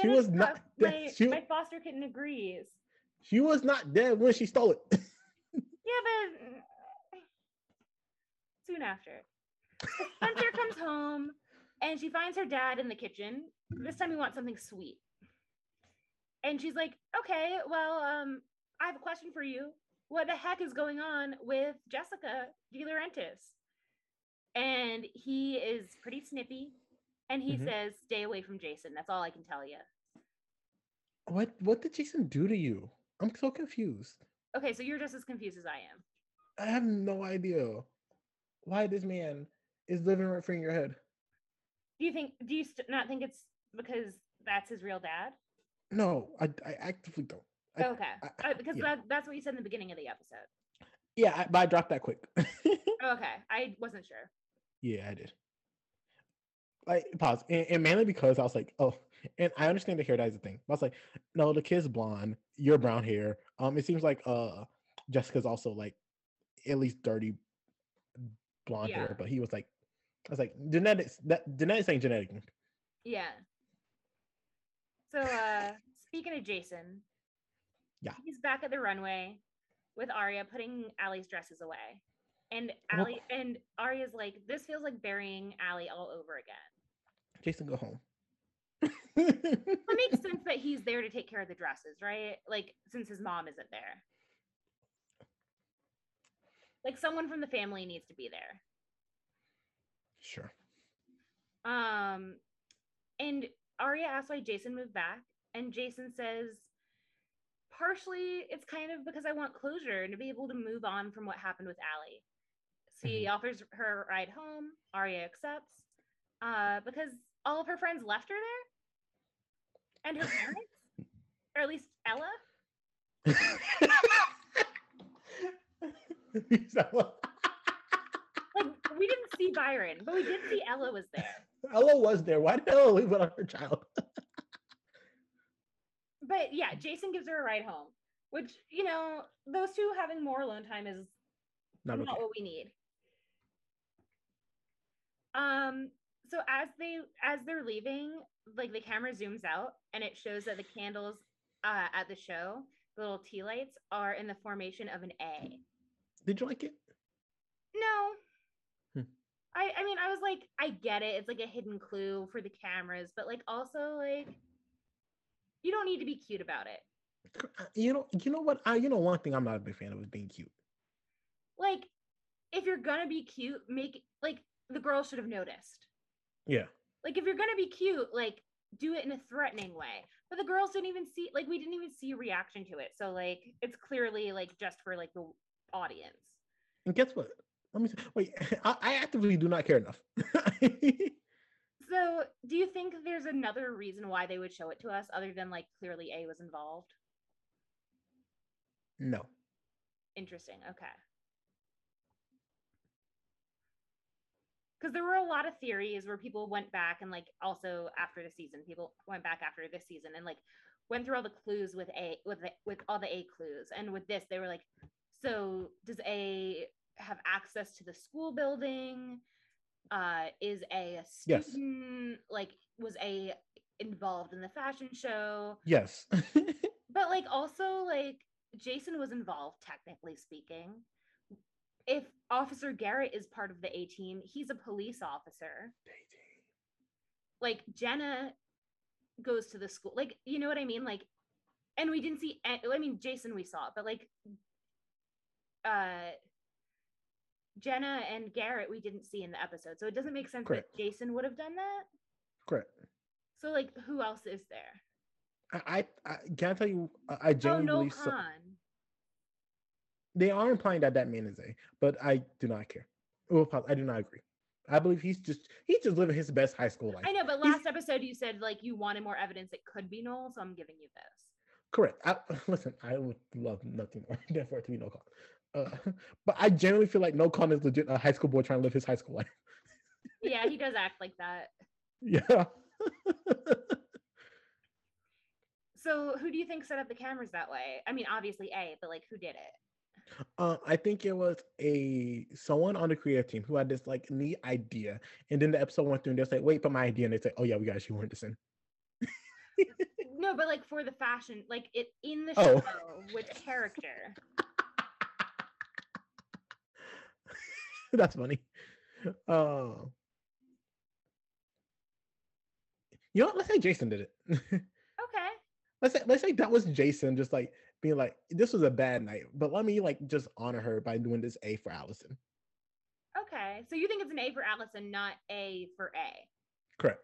She was not dead. My, She- my foster kitten agrees. She was not dead when she stole it. Yeah, but mm, soon after. Spencer comes home and she finds her dad in the kitchen. This time he wants something sweet. And she's like, okay, well, um, I have a question for you. What the heck is going on with Jessica DiLaurentis? And he is pretty snippy. And he Mhm. says, stay away from Jason. That's all I can tell you. what what did Jason do to you? I'm so confused. Okay, so you're just as confused as I am. I have no idea why this man is living right free in your head. Do you think, do you st- not think it's because that's his real dad? No, I, I actively don't. I- okay. I- Uh, because yeah. that, that's what you said in the beginning of the episode. Yeah, I, but I dropped that quick. Okay. I wasn't sure. Yeah, I did. Like pause, and, and mainly because I was like, oh, and I understand the hair dye is a thing. But I was like, no, the kid's blonde, you're brown hair. Um, it seems like uh, Jessica's also like at least dirty blonde Yeah. hair. But he was like, I was like, genetics. That genetics ain't genetic. Yeah. So uh speaking of Jason, Yeah. he's back at the runway with Aria putting Ali's dresses away. And Well- Ali and Aria's like, this feels like burying Ali all over again. Jason, go home. It makes sense that he's there to take care of the dresses, right? Like since his mom isn't there. Like someone from the family needs to be there. Sure. Um, and Aria asks why Jason moved back, and Jason says, partially it's kind of because I want closure and to be able to move on from what happened with Ali. So he offers her a ride home. Aria accepts, uh, because all of her friends left her there, and her parents, or at least Ella. Like we didn't see Byron, but we did see Ella was there. Ella was there. Why did Ella leave without her child? but yeah, Jason gives her a ride home, which you know, those two having more alone time is Not not okay. what we need. Um, so as they as they're leaving, like the camera zooms out and it shows that the candles uh, at the show, the little tea lights, are in the formation of an A. Did you like it? No. I I mean I was like I get it. It's like a hidden clue for the cameras, but like also like you don't need to be cute about it. Uh, You know, you know what? I you know one thing I'm not a big fan of is being cute. Like if you're gonna be cute, make like the girl should have noticed. Yeah. Like if you're gonna be cute, like do it in a threatening way. But the girls didn't even see like we didn't even see a reaction to it. So like it's clearly like just for like the audience. And guess what? Let me wait. I, I actively do not care enough. So do you think there's another reason why they would show it to us other than like clearly A was involved? no. Interesting. Okay. Because there were a lot of theories where people went back and like also after the season, people went back after this season and like went through all the clues with A with the, with all the A clues. And with this, they were like, so does A have access to the school building? Uh, is A a Yes. student? Like, was A involved in the fashion show? Yes. but like also like Jason was involved technically speaking. If Officer Garrett is part of the A team, he's a police officer. Like Jenna goes to the school. Like you know what I mean? Like and we didn't see I mean Jason we saw, but like uh Jenna and Garrett we didn't see in the episode. So it doesn't make sense Correct. that Jason would have done that. Correct. So like who else is there? I, I, I can I tell you, I, I Oh genuinely no believe so- Kahn. they are implying that that man is A, but I do not care. Well, I do not agree. I believe he's just he's just living his best high school life. I know, but He's- last episode you said like you wanted more evidence it could be Noel, so I'm giving you this. Correct. I, listen, I would love nothing more than for it to be Noel Kahn. Uh, but I genuinely feel like Noel Kahn is legit a high school boy trying to live his high school life. Yeah, he does act like that. Yeah. So who do you think set up the cameras that way? I mean, obviously A, but like who did it? Uh, I think it was a someone on the creative team who had this like neat idea, and then the episode went through and they're like, "Wait, but my idea," and they say, "Oh yeah, we got you weren't this in." No, but like for the fashion, like it in the Oh. show with character. That's funny. Uh, you know, what? let's say Jason did it. Okay. let's say let's say that was Jason just like being like, "This was a bad night," but let me like just honor her by doing this A for Alison. Okay. So you think it's an A for Alison, not A for A. Correct.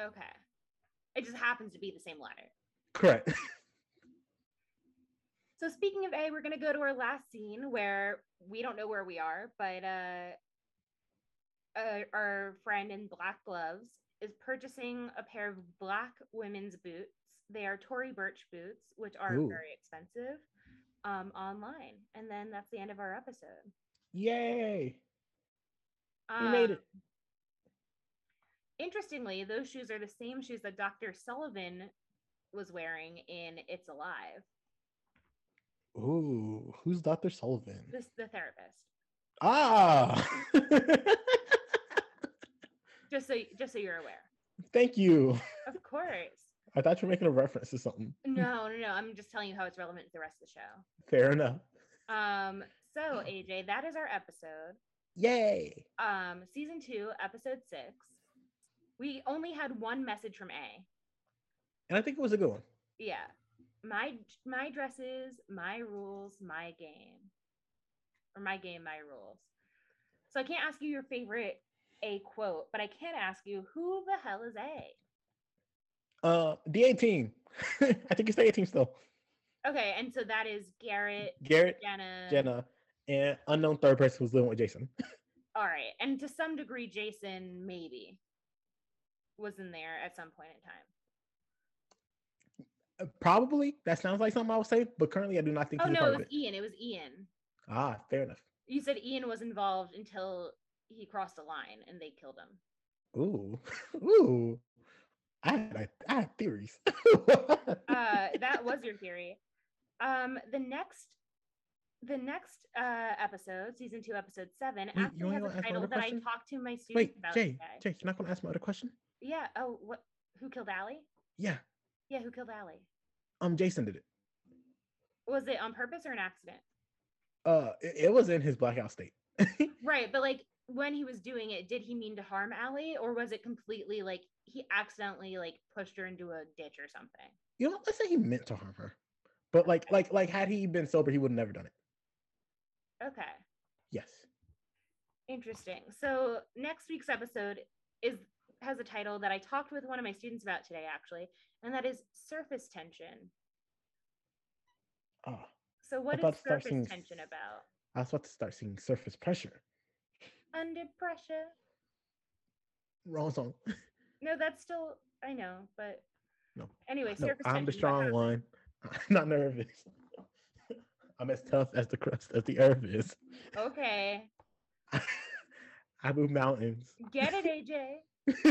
Okay. It just happens to be the same letter. Correct. So speaking of A, we're gonna go to our last scene where we don't know where we are, but uh, uh our friend in black gloves is purchasing a pair of black women's boots. They are Tory Burch boots, which are Ooh. very expensive, um, online. And then that's the end of our episode. Yay! We made Um, it. Interestingly, those shoes are the same shoes that Dr. Sullivan was wearing in It's Alive. Ooh, who's Dr. Sullivan? This the therapist. Ah, Just so just so you're aware. thank you. Of course. I thought you were making a reference to something. No, no, no. I'm just telling you how it's relevant to the rest of the show. Fair enough. Um, so AJ, that is our episode. Yay! Um, season two, episode six. We only had one message from A. And I think it was a good one. Yeah. My my dresses, my rules, my game. Or my game, my rules. So I can't ask you your favorite A quote, but I can ask you who the hell is A? Uh, the 18. I think it's the 18 still. Okay, and so that is Garrett, Garrett, Jenna. Jenna, and unknown third person who's living with Jason. All right. And to some degree, Jason maybe was in there at some point in time. Probably that sounds like something I would say, but currently I do not think Oh no, it was. Ian. It was Ian. Ah, fair enough. You said Ian was involved until he crossed a line and they killed him. Ooh, ooh. I had, I had theories. Uh, that was your theory. Um, the next the next uh, episode, season two, episode seven, you actually has a title that I talked to my students Wait, about Jay, today. Jay, you're not gonna ask my other question? Yeah. Oh, what? Who killed Ali? Yeah. Yeah, who killed Ali? Um, Jason did it. Was it on purpose or an accident? Uh, it, it was in his blackout state. Right, but like when he was doing it, did he mean to harm Ali, or was it completely like he accidentally like pushed her into a ditch or something? you know, let's say he meant to harm her, but like, like, like, had he been sober, he would have never done it. Okay, Yes. interesting. So next week's episode is has a title that I talked with one of my students about today, actually, and that is surface tension. Oh. So what is surface seeing tension about? I was about to start seeing surface pressure. Under pressure. Wrong song. No, that's still I know, but No, anyway, No, surface I'm the tension, what strong one. I'm not nervous. I'm as tough as the crust as the earth is. Okay, I move mountains. get it, AJ.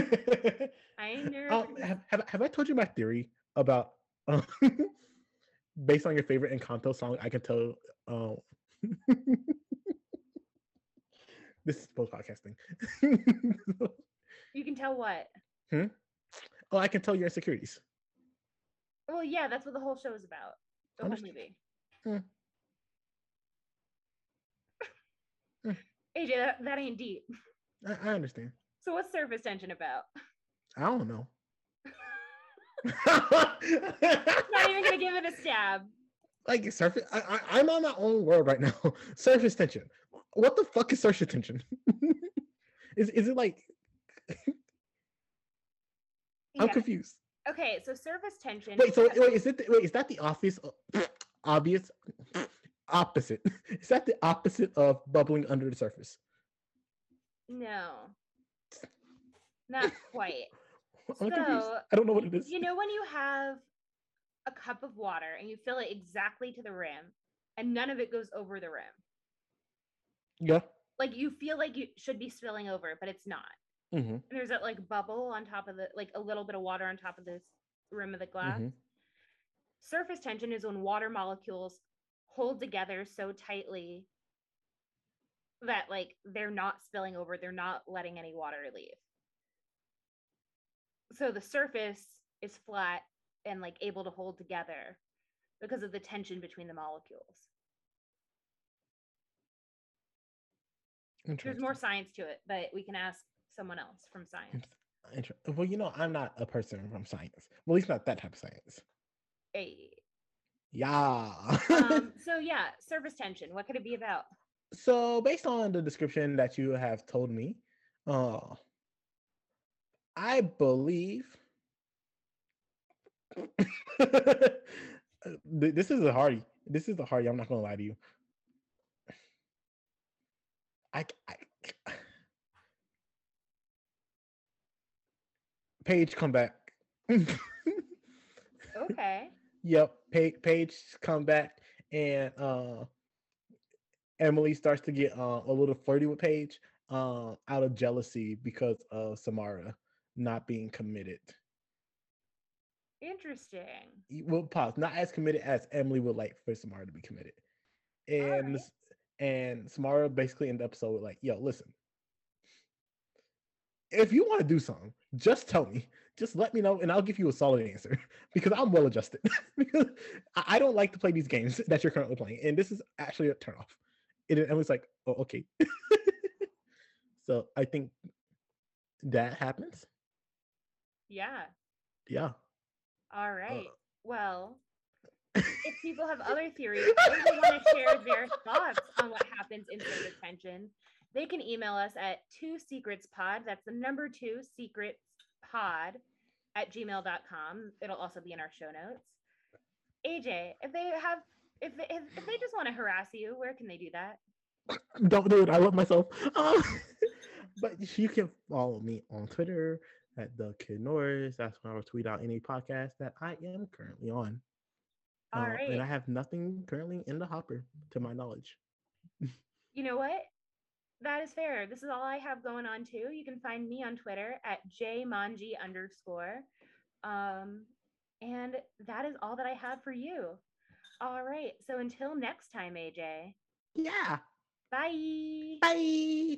I. Um, have, have, have I told you my theory about um, based on your favorite Encanto song? I can tell. Um, this is post podcasting. you can tell what. oh, I can tell your insecurities. Well, yeah, that's what the whole show is about. The whole movie. Hmm. Hmm. AJ, that, that ain't deep. I, I understand. So what's surface tension about? I don't know. Not even gonna give it a stab. like surface. I, I, I'm on my own world right now. surface tension. What the fuck is surface tension? is is it like I'm Yeah. confused. Okay, so surface tension. Wait, so wait, is it the, wait? Is that the obvious, obvious, opposite? Is that the opposite of bubbling under the surface? no, not quite. So, I don't know what it is. You know when you have a cup of water and you fill it exactly to the rim, and none of it goes over the rim. Yeah. Like you feel like you should be spilling over, but it's not. Mm-hmm. And there's that like bubble on top of the like a little bit of water on top of this rim of the glass. Mhm. Surface tension is when water molecules hold together so tightly that like they're not spilling over, they're not letting any water leave. So the surface is flat and like able to hold together because of the tension between the molecules. There's more science to it, but we can ask someone else from science. Well, you know, I'm not a person from science. Well, at least not that type of science. Hey. Yeah. Um, so yeah, surface tension. What could it be about? so, based on the description that you have told me, uh, I believe this is a hardy. This is a hardy. I'm not gonna lie to you. I, I Paige come back. Okay. Yep, Paige, Paige come back, and uh, Emily starts to get uh, a little flirty with Paige uh, out of jealousy because of Samara not being committed. Interesting. Well, pause. Not as committed as Emily would like for Samara to be committed, and Alright. s- and Samara basically in the episode like, "Yo, listen, if you want to do something, just tell me. Just let me know, and I'll give you a solid answer because I'm well adjusted. because I don't like to play these games that you're currently playing, and this is actually a turnoff. And Emily's like, "Oh, okay." so I think that happens. Yeah. Yeah. All right. Uh, well, if people have other theories or they want to share their thoughts on what happens in surface tension, they can email us at two secrets pod. That's the number two secrets pod at gmail.com. It'll also be in our show notes. AJ, if they have if they, if, if they just want to harass you, where can they do that? don't do it. I love myself. Um, but you can follow me on Twitter at the Kid Norris. That's when I will tweet out any podcast that I am currently on. All Uh, right. And I have nothing currently in the hopper, to my knowledge. you know what? That is fair. This is all I have going on too. You can find me on Twitter at jmanji underscore. Um, and that is all that I have for you. All right. So until next time, AJ. Yeah. Bye. Bye.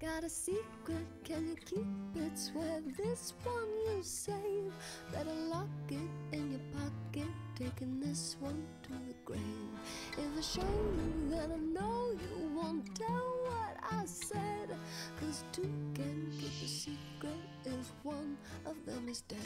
Got a secret, can you keep it? Swear this one you save. Better lock it in your pocket, taking this one to the grave. If I show you, then I know you won't tell what I said. Cause two can keep a secret if one of them is dead.